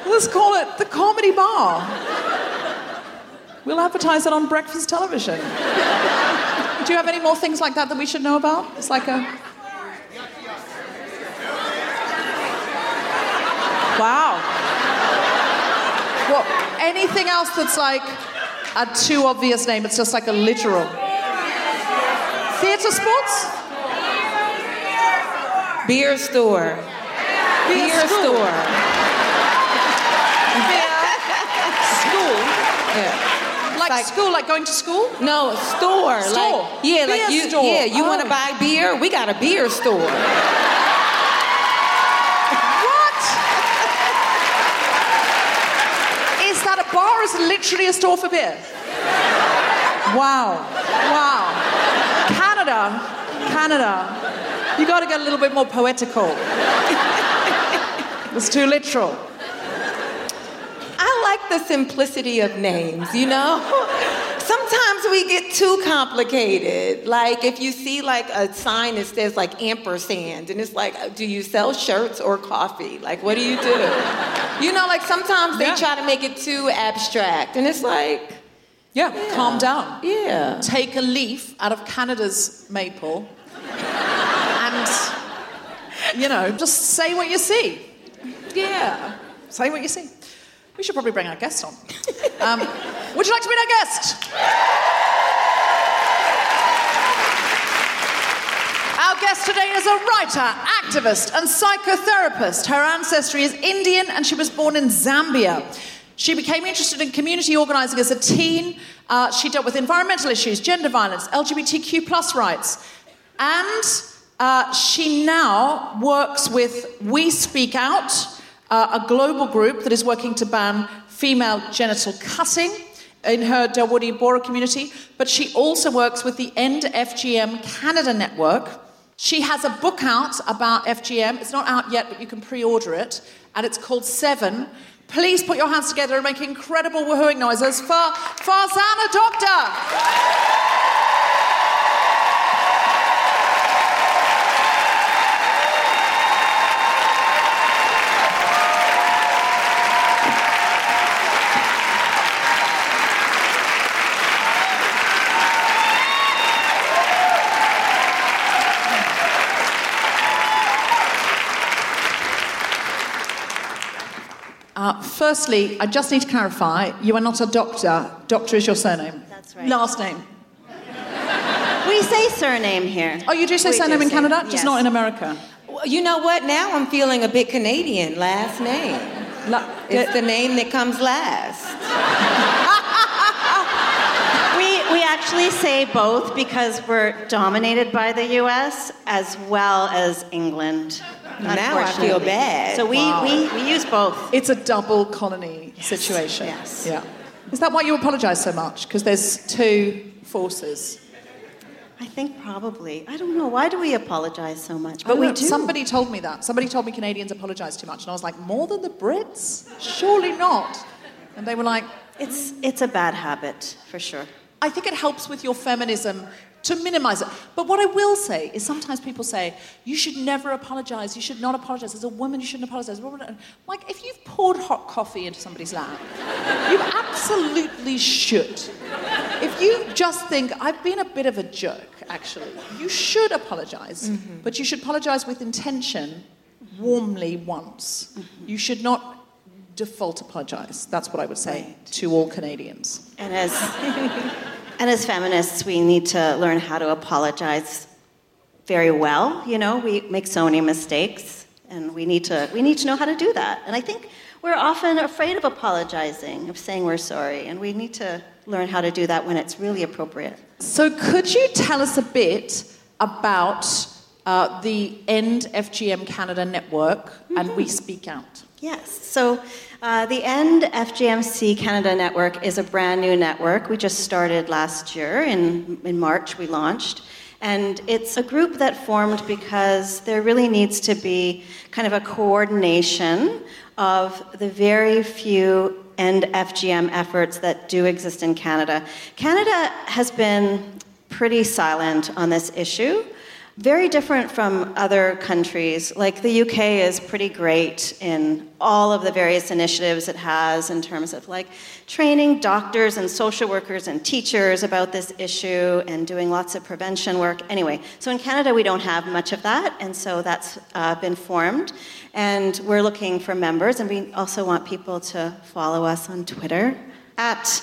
[SPEAKER 1] Let's call it the Comedy Bar. We'll advertise it on breakfast television. Do you have any more things like that that we should know about? It's like a. Wow. Well, anything else that's like a too obvious name, it's just like a literal. Theatre sports?
[SPEAKER 2] Beer store. Beer,
[SPEAKER 1] school.
[SPEAKER 2] store.
[SPEAKER 1] School?
[SPEAKER 2] Yeah.
[SPEAKER 1] Like, school, like going to school?
[SPEAKER 2] No, store.
[SPEAKER 1] Store.
[SPEAKER 2] Like yeah, like you
[SPEAKER 1] store.
[SPEAKER 2] yeah, you want
[SPEAKER 1] Oh.
[SPEAKER 2] to buy beer? We got a beer store.
[SPEAKER 1] What? Is that a bar? or Is it literally a store for beer? Wow. Wow. Canada. Canada. You got to get a little bit more poetical. It's too literal.
[SPEAKER 2] I like the simplicity of names, you know? Sometimes we get too complicated. Like if you see like a sign that says like ampersand and it's like, do you sell shirts or coffee? Like what do you do? You know, like sometimes they
[SPEAKER 1] Yeah.
[SPEAKER 2] try to make it too abstract and it's like,
[SPEAKER 1] Yeah, calm down.
[SPEAKER 2] yeah.
[SPEAKER 1] Take a leaf out of Canada's maple and, you know, just say what you see.
[SPEAKER 2] Yeah.
[SPEAKER 1] Say what you see. We should probably bring our guest on. Um, would you like to meet our guest? Our guest today is a writer, activist, and psychotherapist. Her ancestry is Indian and she was born in Zambia. She became interested in community organizing as a teen. Uh, she dealt with environmental issues, gender violence, LGBTQ plus rights. And uh, she now works with We Speak Out, uh, a global group that is working to ban female genital cutting in her Dawoodi Bohra community, but she also works with the End FGM Canada network. She has a book out about FGM. It's not out yet, but you can pre order it, and it's called Seven. Please put your hands together and make incredible woohooing noises for Farzana Doctor. Uh, firstly, I just need to clarify you are not a doctor. Doctor is your surname.
[SPEAKER 4] That's right.
[SPEAKER 1] Last name.
[SPEAKER 4] We say surname here.
[SPEAKER 1] Oh, you do say
[SPEAKER 2] We
[SPEAKER 1] surname
[SPEAKER 2] do
[SPEAKER 1] in
[SPEAKER 2] say-
[SPEAKER 1] Canada? Just not in America.
[SPEAKER 2] Well, You know what? Now I'm feeling a bit Canadian. Last name.
[SPEAKER 1] La-
[SPEAKER 2] It's the name that comes last.
[SPEAKER 4] We, we actually say both because we're dominated by the US as well as England.
[SPEAKER 2] Now I feel bad.
[SPEAKER 4] So we,
[SPEAKER 2] Wow.
[SPEAKER 4] we, we use both.
[SPEAKER 1] It's a double colony situation.
[SPEAKER 4] yes.
[SPEAKER 1] Yeah. Is that why you apologise so much? Because there's two forces.
[SPEAKER 4] I think probably. I don't know. Why do we apologize so much? But we
[SPEAKER 1] know,
[SPEAKER 4] do.
[SPEAKER 1] Somebody told me that. Somebody told me Canadians apologise too much. And I was like, more than the Brits? Surely not. And they were like,
[SPEAKER 4] It's, it's a bad habit, for sure.
[SPEAKER 1] I think it helps with your feminism to minimize it. But what I will say is sometimes people say, you should never apologize. You should not apologize. As a woman, you shouldn't apologize. Like, if you've poured hot coffee into somebody's lap, you absolutely should. If you just think, I've been a bit of a jerk, actually, you should apologize. Mm-hmm. But you should apologize with intention, warmly once. You should not default apologize. That's what I would say to all Canadians.
[SPEAKER 4] And as, and as feminists, we need to learn how to apologize very well. You know, we make so many mistakes, and we need to, we need to know how to do that. And I think we're often afraid of apologizing, of saying we're sorry, and we need to learn how to do that when it's really appropriate.
[SPEAKER 1] So, could you tell us a bit about uh, the End FGM Canada network and We Speak Out?
[SPEAKER 4] Yes. So uh, the End FGMC Canada Network is a brand new network. We just started last year. In, in March, we launched. And it's a group that formed because there really needs to be kind of a coordination of the very few End FGM efforts that do exist in Canada. Canada has been pretty silent on this issue. Very different from other countries. Like the UK is pretty great in all of the various initiatives it has in terms of like training doctors and social workers and teachers about this issue and doing lots of prevention work. Anyway, so in Canada we don't have much of that, and so that's uh, been formed. And we're looking for members, and we also want people to follow us on Twitter at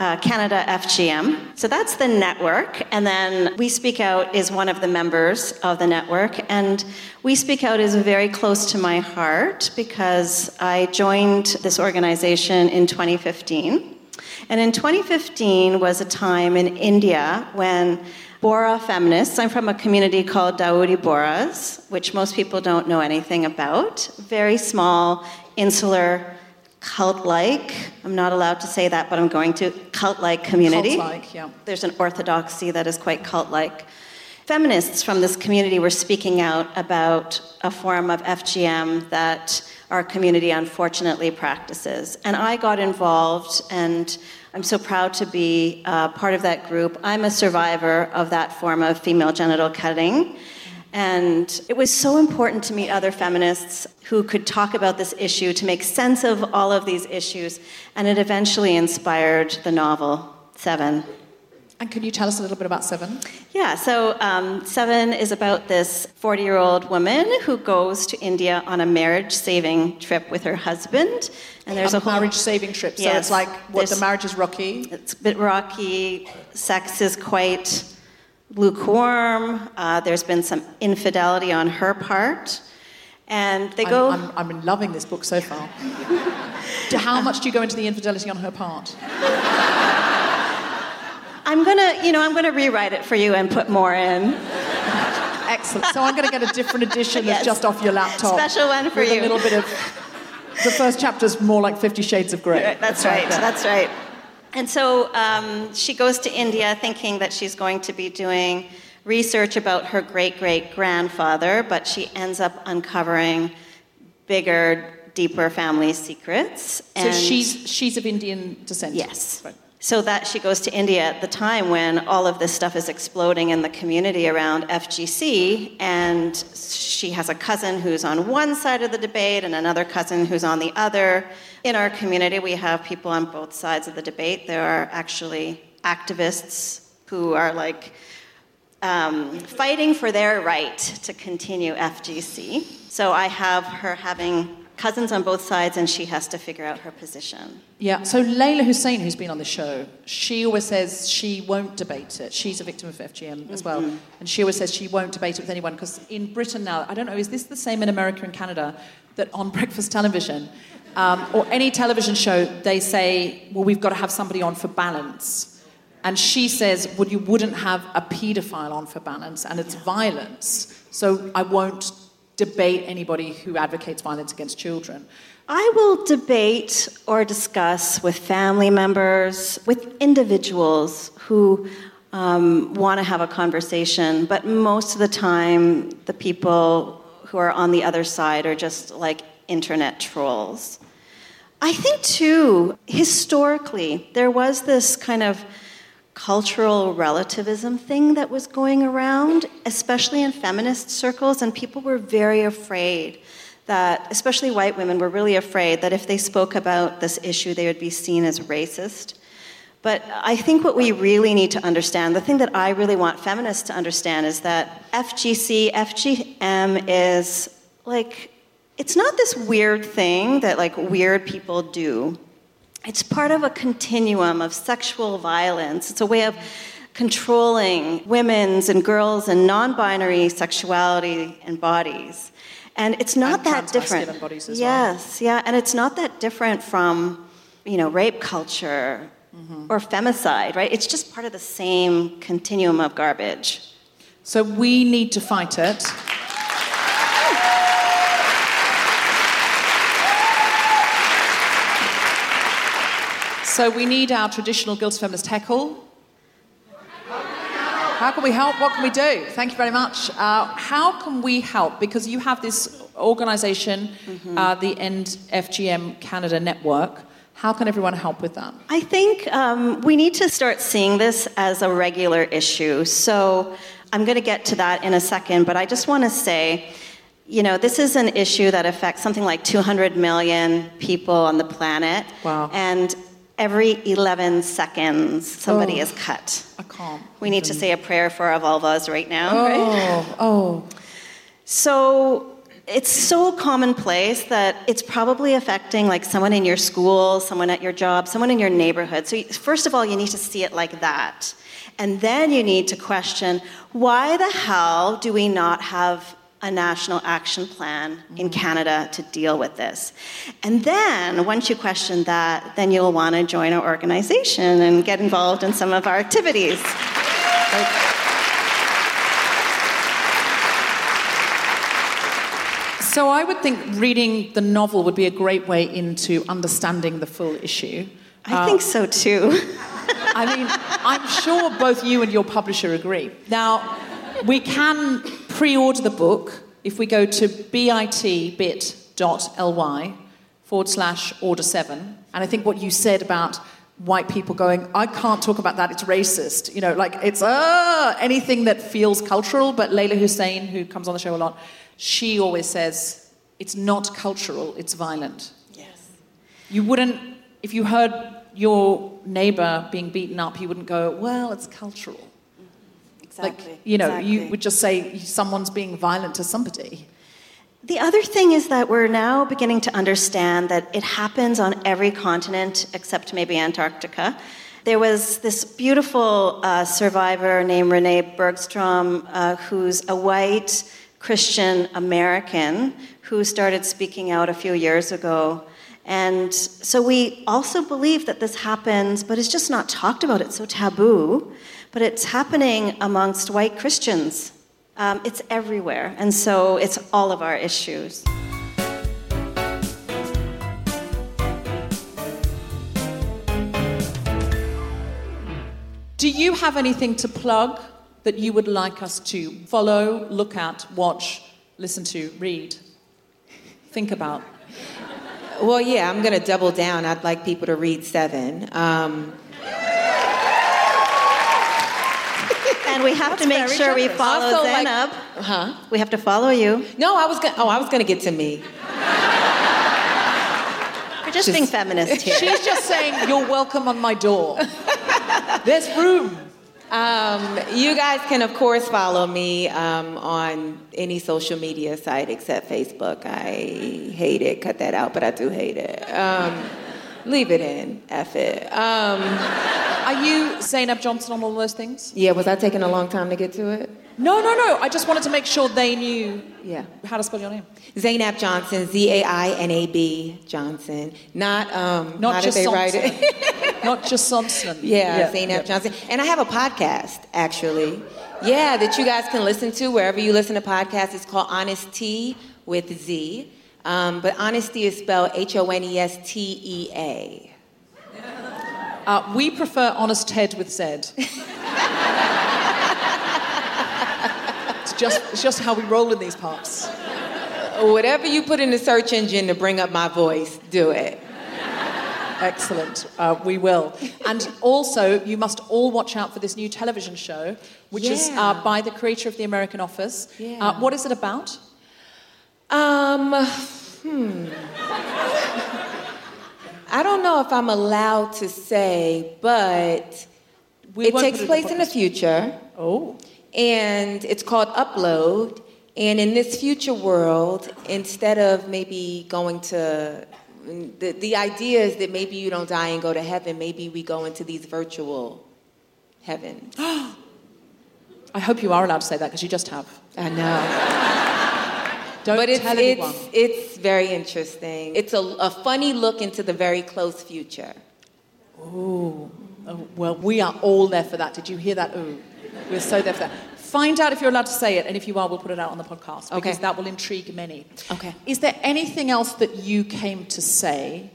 [SPEAKER 4] uh, Canada FGM. So that's the network. And then We Speak Out is one of the members of the network. And We Speak Out is very close to my heart because I joined this organization in 2015. And in 2015 was a time in India when Bohra feminists, I'm from a community called Dawoodi Bohras, which most people don't know anything about. Very small, insular, cult like, I'm not allowed to say that, but I'm going to, cult like community.
[SPEAKER 1] Cult-like, yeah.
[SPEAKER 4] There's an orthodoxy that is quite cult like. Feminists from this community were speaking out about a form of FGM that our community unfortunately practices. And I got involved, and I'm so proud to be uh, part of that group. I'm a survivor of that form of female genital cutting. And it was so important to meet other feminists who could talk about this issue, to make sense of all of these issues. And it eventually inspired the novel, Seven.
[SPEAKER 1] And can you tell us a little bit about Seven?
[SPEAKER 4] Yeah, so um, Seven is about this 40 year old woman who goes to India on a marriage saving trip with her husband. And there's a, whole
[SPEAKER 1] marriage saving trip. So
[SPEAKER 4] Yes.
[SPEAKER 1] it's like what the marriage is rocky.
[SPEAKER 4] It's a bit rocky, sex is quite lukewarm. Uh, there's been some infidelity on her part. And they
[SPEAKER 1] I'm,
[SPEAKER 4] go.
[SPEAKER 1] I'm, I'm loving this book so far. How much do you go into the infidelity on her part?
[SPEAKER 4] I'm gonna, you know, I'm gonna rewrite it for you and put more in.
[SPEAKER 1] Excellent. So I'm going to get a different edition
[SPEAKER 4] Yes.
[SPEAKER 1] that's just off your laptop.
[SPEAKER 4] Special one for
[SPEAKER 1] with
[SPEAKER 4] you.
[SPEAKER 1] A little bit of. The first chapter's more like Fifty Shades of Grey.
[SPEAKER 4] That's right. That's right. And so um, she goes to India thinking that she's going to be doing research about her great great grandfather, but she ends up uncovering bigger, deeper family secrets.
[SPEAKER 1] So she's she's of Indian descent.
[SPEAKER 4] Yes.
[SPEAKER 1] Right.
[SPEAKER 4] So that she goes to India at the time when all of this stuff is exploding in the community around FGC, and she has a cousin who's on one side of the debate and another cousin who's on the other. In our community, we have people on both sides of the debate. There are actually activists who are like um, fighting for their right to continue FGC. So I have her having cousins on both sides, and she has to figure out her position.
[SPEAKER 1] Yeah. So Leyla Hussein, who's been on the show, she always says she won't debate it. She's a victim of FGM as well, and she always says she won't debate it with anyone because in Britain now, I don't know, is this the same in America and Canada that on breakfast television um, or any television show they say, well, we've got to have somebody on for balance. And she says, well, you wouldn't have a paedophile on for balance, and it's violence. So I won't debate anybody who advocates violence against children.
[SPEAKER 4] I will debate or discuss with family members, with individuals who um, want to have a conversation, but most of the time, the people who are on the other side are just like internet trolls. I think, too, historically, there was this kind of cultural relativism thing that was going around, especially in feminist circles, and people were very afraid that, especially white women, were really afraid that if they spoke about this issue, they would be seen as racist. But I think what we really need to understand, the thing that I really want feminists to understand, is that FGC, FGM is like, it's not this weird thing that like weird people do. It's part of a continuum of sexual violence. It's a way of controlling women's and girls' and non binary sexuality and bodies. And it's not
[SPEAKER 1] And
[SPEAKER 4] that different.
[SPEAKER 1] bodies as well.
[SPEAKER 4] yes, yeah, and it's not that different from, you know, rape culture
[SPEAKER 1] Mm-hmm.
[SPEAKER 4] or femicide, right? It's just part of the same continuum of garbage.
[SPEAKER 1] So we need to fight it. So we need our traditional Guilty Feminist heckle. How can we help? What can we do? Thank you very much. Uh, how can we help? Because you have this organization, uh, the End FGM Canada Network. How can everyone help with that?
[SPEAKER 4] I think um, we need to start seeing this as a regular issue. So I'm going to get to that in a second, but I just want to say, you know, this is an issue that affects something like 200 million people on the planet.
[SPEAKER 1] Wow.
[SPEAKER 4] And every 11 seconds, somebody
[SPEAKER 1] Oh.
[SPEAKER 4] is cut.
[SPEAKER 1] I can't.
[SPEAKER 4] We need to say a prayer for our vulvas right now, right?
[SPEAKER 1] Oh, oh.
[SPEAKER 4] So it's so commonplace that it's probably affecting like someone in your school, someone at your job, someone in your neighborhood. So first of all, you need to see it like that. And then you need to question why the hell do we not have a national action plan in mm-hmm. Canada to deal with this? And then once you question that, then you'll want to join our organization and get involved in some of our activities.
[SPEAKER 1] So I would think reading the novel would be a great way into understanding the full issue.
[SPEAKER 4] I think so too.
[SPEAKER 1] I mean, I'm sure both you and your publisher agree. Now, we can pre-order the book if we go to bit.ly forward slash order seven. And I think what you said about white people going, I can't talk about that, it's racist. You know, like it's uh, anything that feels cultural. But Leyla Hussein, who comes on the show a lot, she always says, it's not cultural, it's violent.
[SPEAKER 4] yes.
[SPEAKER 1] You wouldn't, if you heard your neighbor being beaten up, you wouldn't go, well, it's cultural.
[SPEAKER 4] Exactly.
[SPEAKER 1] Like, you know, you would just say someone's being violent to somebody.
[SPEAKER 4] The other thing is that we're now beginning to understand that it happens on every continent except maybe Antarctica. There was this beautiful uh, survivor named Renee Bergstrom, uh, who's a white Christian American who started speaking out a few years ago. And so we also believe that this happens, but it's just not talked about. It's so taboo. But it's happening amongst white Christians. Um, it's everywhere. And so it's all of our issues.
[SPEAKER 1] Do you have anything to plug that you would like us to follow, look at, watch, listen to, read, think about?
[SPEAKER 2] Well, yeah, I'm going to double down. I'd like people to read Seven. Um,
[SPEAKER 4] and we have to make sure we follow
[SPEAKER 2] Also, like-
[SPEAKER 4] Zainab.
[SPEAKER 2] huh?
[SPEAKER 4] we have to follow you.
[SPEAKER 2] No, I was going. Oh, I was going to get to me.
[SPEAKER 4] We're just, being feminist here.
[SPEAKER 1] She's just saying, You're welcome on my door. There's room.
[SPEAKER 2] Um, you guys can, of course, follow me um, on any social media site except Facebook. I hate it. Cut that out, but I do hate it. Um, leave it in. F it.
[SPEAKER 1] Are you Zainab Johnson on all those things?
[SPEAKER 2] yeah, was I taking a long time to get to it?
[SPEAKER 1] No, no, no. I just wanted to make sure they knew
[SPEAKER 2] Yeah.
[SPEAKER 1] how to spell your name.
[SPEAKER 2] Zainab Johnson, Z A I N A B Johnson. Not um,
[SPEAKER 1] Not just
[SPEAKER 2] did they write it?
[SPEAKER 1] Not just Thompson.
[SPEAKER 2] Yeah, Zainab Johnson. And I have a podcast, actually. Yeah, that you guys can listen to wherever you listen to podcasts. It's called Honest Tea with Z. Um, but honesty is spelled H O N E S T E A.
[SPEAKER 1] Uh, we prefer Honest Ted with Z. it's, just, it's just how we roll in these parts.
[SPEAKER 2] Whatever you put in the search engine to bring up my voice, do it.
[SPEAKER 1] Excellent. Uh, we will. And also, you must all watch out for this new television show, which is uh, by the creator of The American Office.
[SPEAKER 2] Yeah.
[SPEAKER 1] Uh, what is it about?
[SPEAKER 2] Um, hmm. I don't know if I'm allowed to say, but
[SPEAKER 1] We
[SPEAKER 2] it takes place in the future.
[SPEAKER 1] Oh.
[SPEAKER 2] and it's called Upload. And in this future world, instead of maybe going to the, the idea is that maybe you don't die and go to heaven, maybe we go into these virtual heavens.
[SPEAKER 1] I hope you are allowed to say that because you just have.
[SPEAKER 2] I know.
[SPEAKER 1] Don't
[SPEAKER 2] but it's,
[SPEAKER 1] tell anyone.
[SPEAKER 2] it's, it's very interesting. It's a, a funny look into the very close future.
[SPEAKER 1] Oh, well, we are all there for that. Did you hear that? Ooh, we're so there for that. Find out if you're allowed to say it, and if you are, we'll put it out on the podcast because
[SPEAKER 2] Okay.
[SPEAKER 1] that will intrigue many.
[SPEAKER 2] Okay.
[SPEAKER 1] Is there anything else that you came to say,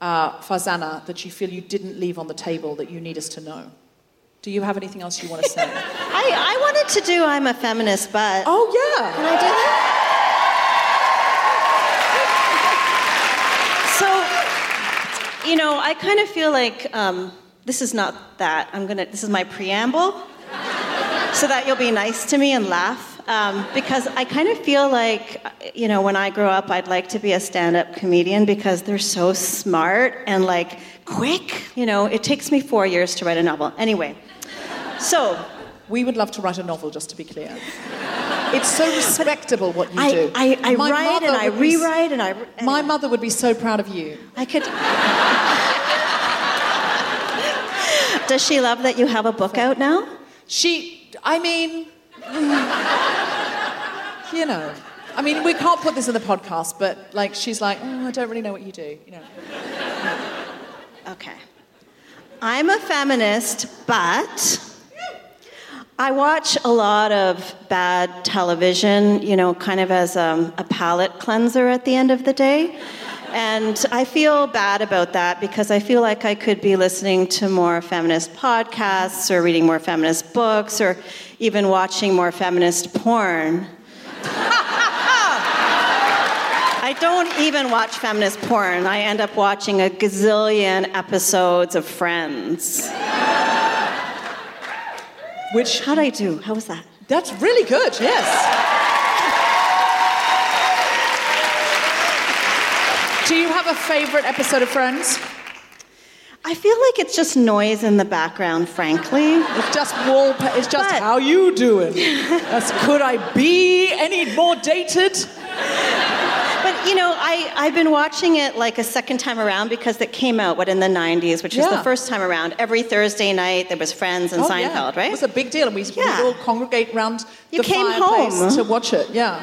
[SPEAKER 1] uh, Farzana, that you feel you didn't leave on the table that you need us to know? Do you have anything else you want to say?
[SPEAKER 4] I, I wanted to do I'm a feminist, but
[SPEAKER 1] oh yeah.
[SPEAKER 4] Can I do that? So, you know, I kind of feel like um, this is not that. I'm gonna. This is my preamble, so that you'll be nice to me and laugh. Um, because I kind of feel like, you know, when I grow up, I'd like to be a stand-up comedian because they're so smart and like quick. You know, it takes me four years to write a novel. Anyway, so
[SPEAKER 1] We would love to write a novel, just to be clear. It's so respectable what you
[SPEAKER 4] I,
[SPEAKER 1] do.
[SPEAKER 4] I, I
[SPEAKER 1] My
[SPEAKER 4] write and I
[SPEAKER 1] would be s-
[SPEAKER 4] rewrite and I.
[SPEAKER 1] My mother would be so proud of you.
[SPEAKER 4] I could. Does she love that you have a book out now?
[SPEAKER 1] She, I mean, you know, I mean, we can't put this in the podcast, but like, she's like, oh, I don't really know what you do, you know.
[SPEAKER 4] Okay. I'm a feminist, but I watch a lot of bad television, you know, kind of as um, a palate cleanser at the end of the day. And I feel bad about that because I feel like I could be listening to more feminist podcasts or reading more feminist books or even watching more feminist porn. I don't even watch feminist porn. I end up watching a gazillion episodes of Friends.
[SPEAKER 1] Which,
[SPEAKER 4] How'd I do? How was that?
[SPEAKER 1] that's really good, yes. Do you have a favorite episode of Friends?
[SPEAKER 4] I feel like it's just noise in the background, frankly.
[SPEAKER 1] It's just wallpaper. It's just
[SPEAKER 4] But-
[SPEAKER 1] how you doing. That's, could I be any more dated?
[SPEAKER 4] You know, I, I've been watching it like a second time around because it came out, what, in the 90s, which was
[SPEAKER 1] Yeah.
[SPEAKER 4] the first time around. Every Thursday night, there was Friends and
[SPEAKER 1] Oh, yeah.
[SPEAKER 4] Seinfeld, right?
[SPEAKER 1] It was a big deal, and we
[SPEAKER 4] Yeah.
[SPEAKER 1] all congregate around
[SPEAKER 4] You
[SPEAKER 1] the
[SPEAKER 4] came
[SPEAKER 1] fireplace
[SPEAKER 4] home.
[SPEAKER 1] to watch it. Yeah.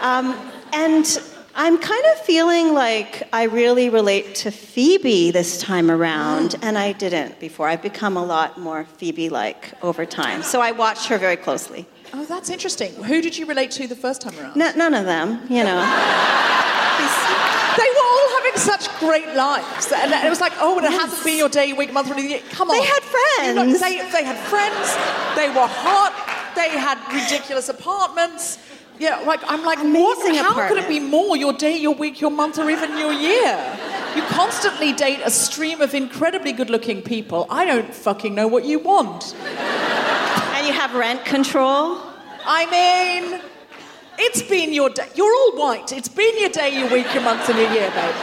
[SPEAKER 4] Um, and I'm kind of feeling like I really relate to Phoebe this time around, and I didn't before. I've become a lot more Phoebe like over time. So I watched her very closely.
[SPEAKER 1] Oh, that's interesting. Who did you relate to the first time around?
[SPEAKER 4] N- none of them, you know.
[SPEAKER 1] They were all having such great lives. And it was like, oh, and it hasn't been your day, your week, month, or anything. Come on.
[SPEAKER 4] They had friends.
[SPEAKER 1] they, they had friends. They were hot. They had ridiculous apartments. Yeah, like I'm like,
[SPEAKER 4] Amazing
[SPEAKER 1] what? How could it be more your day, your week, your month, or even your year? You constantly date a stream of incredibly good-looking people. I don't fucking know what you want.
[SPEAKER 4] You have rent control.
[SPEAKER 1] I mean, it's been your day. You're all white. It's been your day, your week, your month, and your year, babe.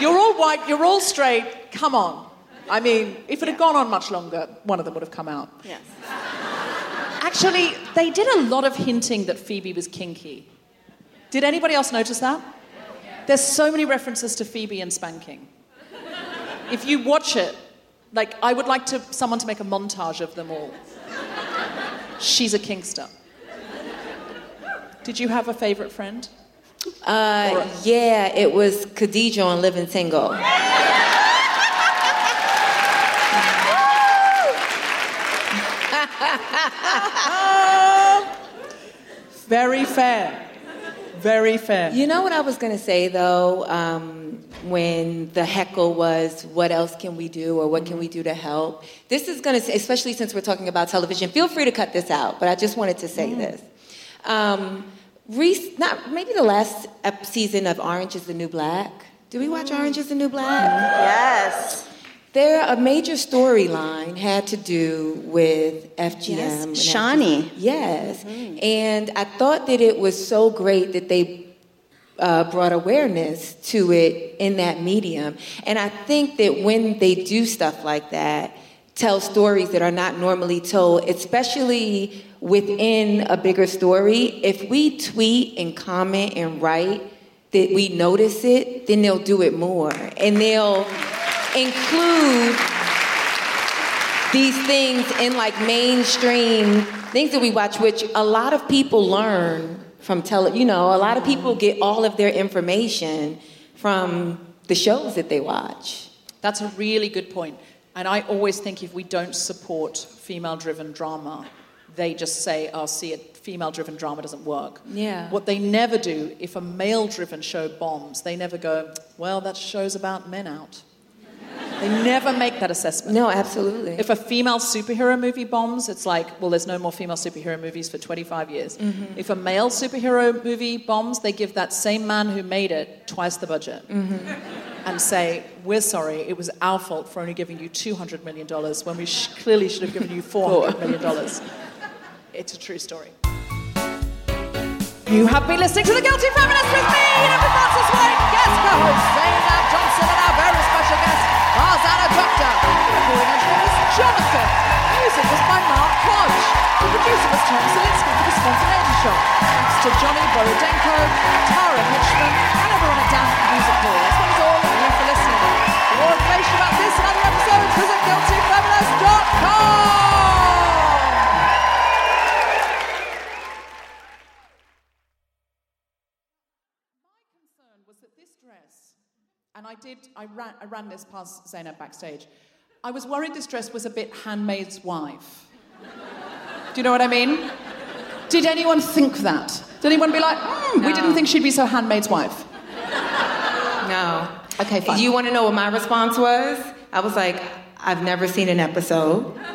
[SPEAKER 1] You're all white. You're all straight. Come on. I mean, if it had gone on much longer, one of them would have come out.
[SPEAKER 4] Yes.
[SPEAKER 1] Actually, they did a lot of hinting that Phoebe was kinky. Did anybody else notice that? There's so many references to Phoebe and spanking. If you watch it, like I would like to someone to make a montage of them all. She's a kinkster. Did you have a favorite friend?
[SPEAKER 2] Uh, yeah, it was Khadijah on Living Single.
[SPEAKER 1] Very fair. Very fair.
[SPEAKER 2] You know what I was going to say though, um, when the heckle was, "What else can we do, or what can we do to help?" This is going to, especially since we're talking about television. Feel free to cut this out, but I just wanted to say this. Um, Reese, not maybe the last season of Orange Is the New Black. Do we watch Orange Is the New Black?
[SPEAKER 4] Yes.
[SPEAKER 2] There, a major storyline had to do with FGM.
[SPEAKER 4] Yes, Shawnee.
[SPEAKER 2] Yes, and I thought that it was so great that they uh, brought awareness to it in that medium. And I think that when they do stuff like that, tell stories that are not normally told, especially within a bigger story, if we tweet and comment and write that we notice it, then they'll do it more. And they'll include these things in like mainstream things that we watch, which a lot of people learn from tele. You know, a lot of people get all of their information from the shows that they watch.
[SPEAKER 1] That's a really good point. And I always think if we don't support female driven drama, they just say, oh, see, it, female driven drama doesn't work.
[SPEAKER 2] Yeah.
[SPEAKER 1] What they never do, if a male driven show bombs, they never go, well, that show's about men out. They never make that assessment.
[SPEAKER 2] No, absolutely.
[SPEAKER 1] If a female superhero movie bombs, it's like, well, there's no more female superhero movies for 25 years.
[SPEAKER 2] Mm-hmm.
[SPEAKER 1] If a male superhero movie bombs, they give that same man who made it twice the budget
[SPEAKER 2] Mm-hmm.
[SPEAKER 1] and say, we're sorry, it was our fault for only giving you $200 million when we sh- clearly should have given you $400 million. It's a true story. You have been listening to The Guilty Feminist with me, Emma Frances White, guest co-host Zainab Johnson, guest, Farzana Doctor. Recording engineer was Jonathan. Music was by Mark Hodge. The producer was Tom Salinsky for the Spontaneity Shop. Thanks to Johnny Borodenko, Tara Hitchman, and everyone at Danforth Music Hall, as well all of you for listening. For more information about this and other episodes, visit guiltyfeminist.com. and I did, I ran, I ran this past Zainab backstage. I was worried this dress was a bit handmaid's wife. Do you know what I mean? Did anyone think that? Did anyone be like, hmm, we didn't think she'd be so handmaid's wife?
[SPEAKER 2] no.
[SPEAKER 1] Okay, fine.
[SPEAKER 2] You want to know what my response was? I was like, I've never seen an episode.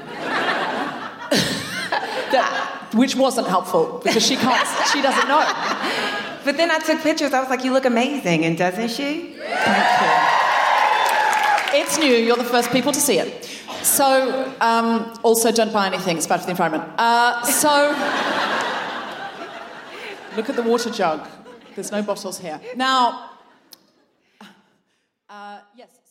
[SPEAKER 1] That, which wasn't helpful because she can't, she doesn't know.
[SPEAKER 2] But then I took pictures. I was like, you look amazing, and doesn't she?
[SPEAKER 1] Thank you. It's new. You're the first people to see it. So, um, also don't buy anything. It's bad for the environment. Uh, so, look at the water jug. There's no bottles here. Now, uh, yes.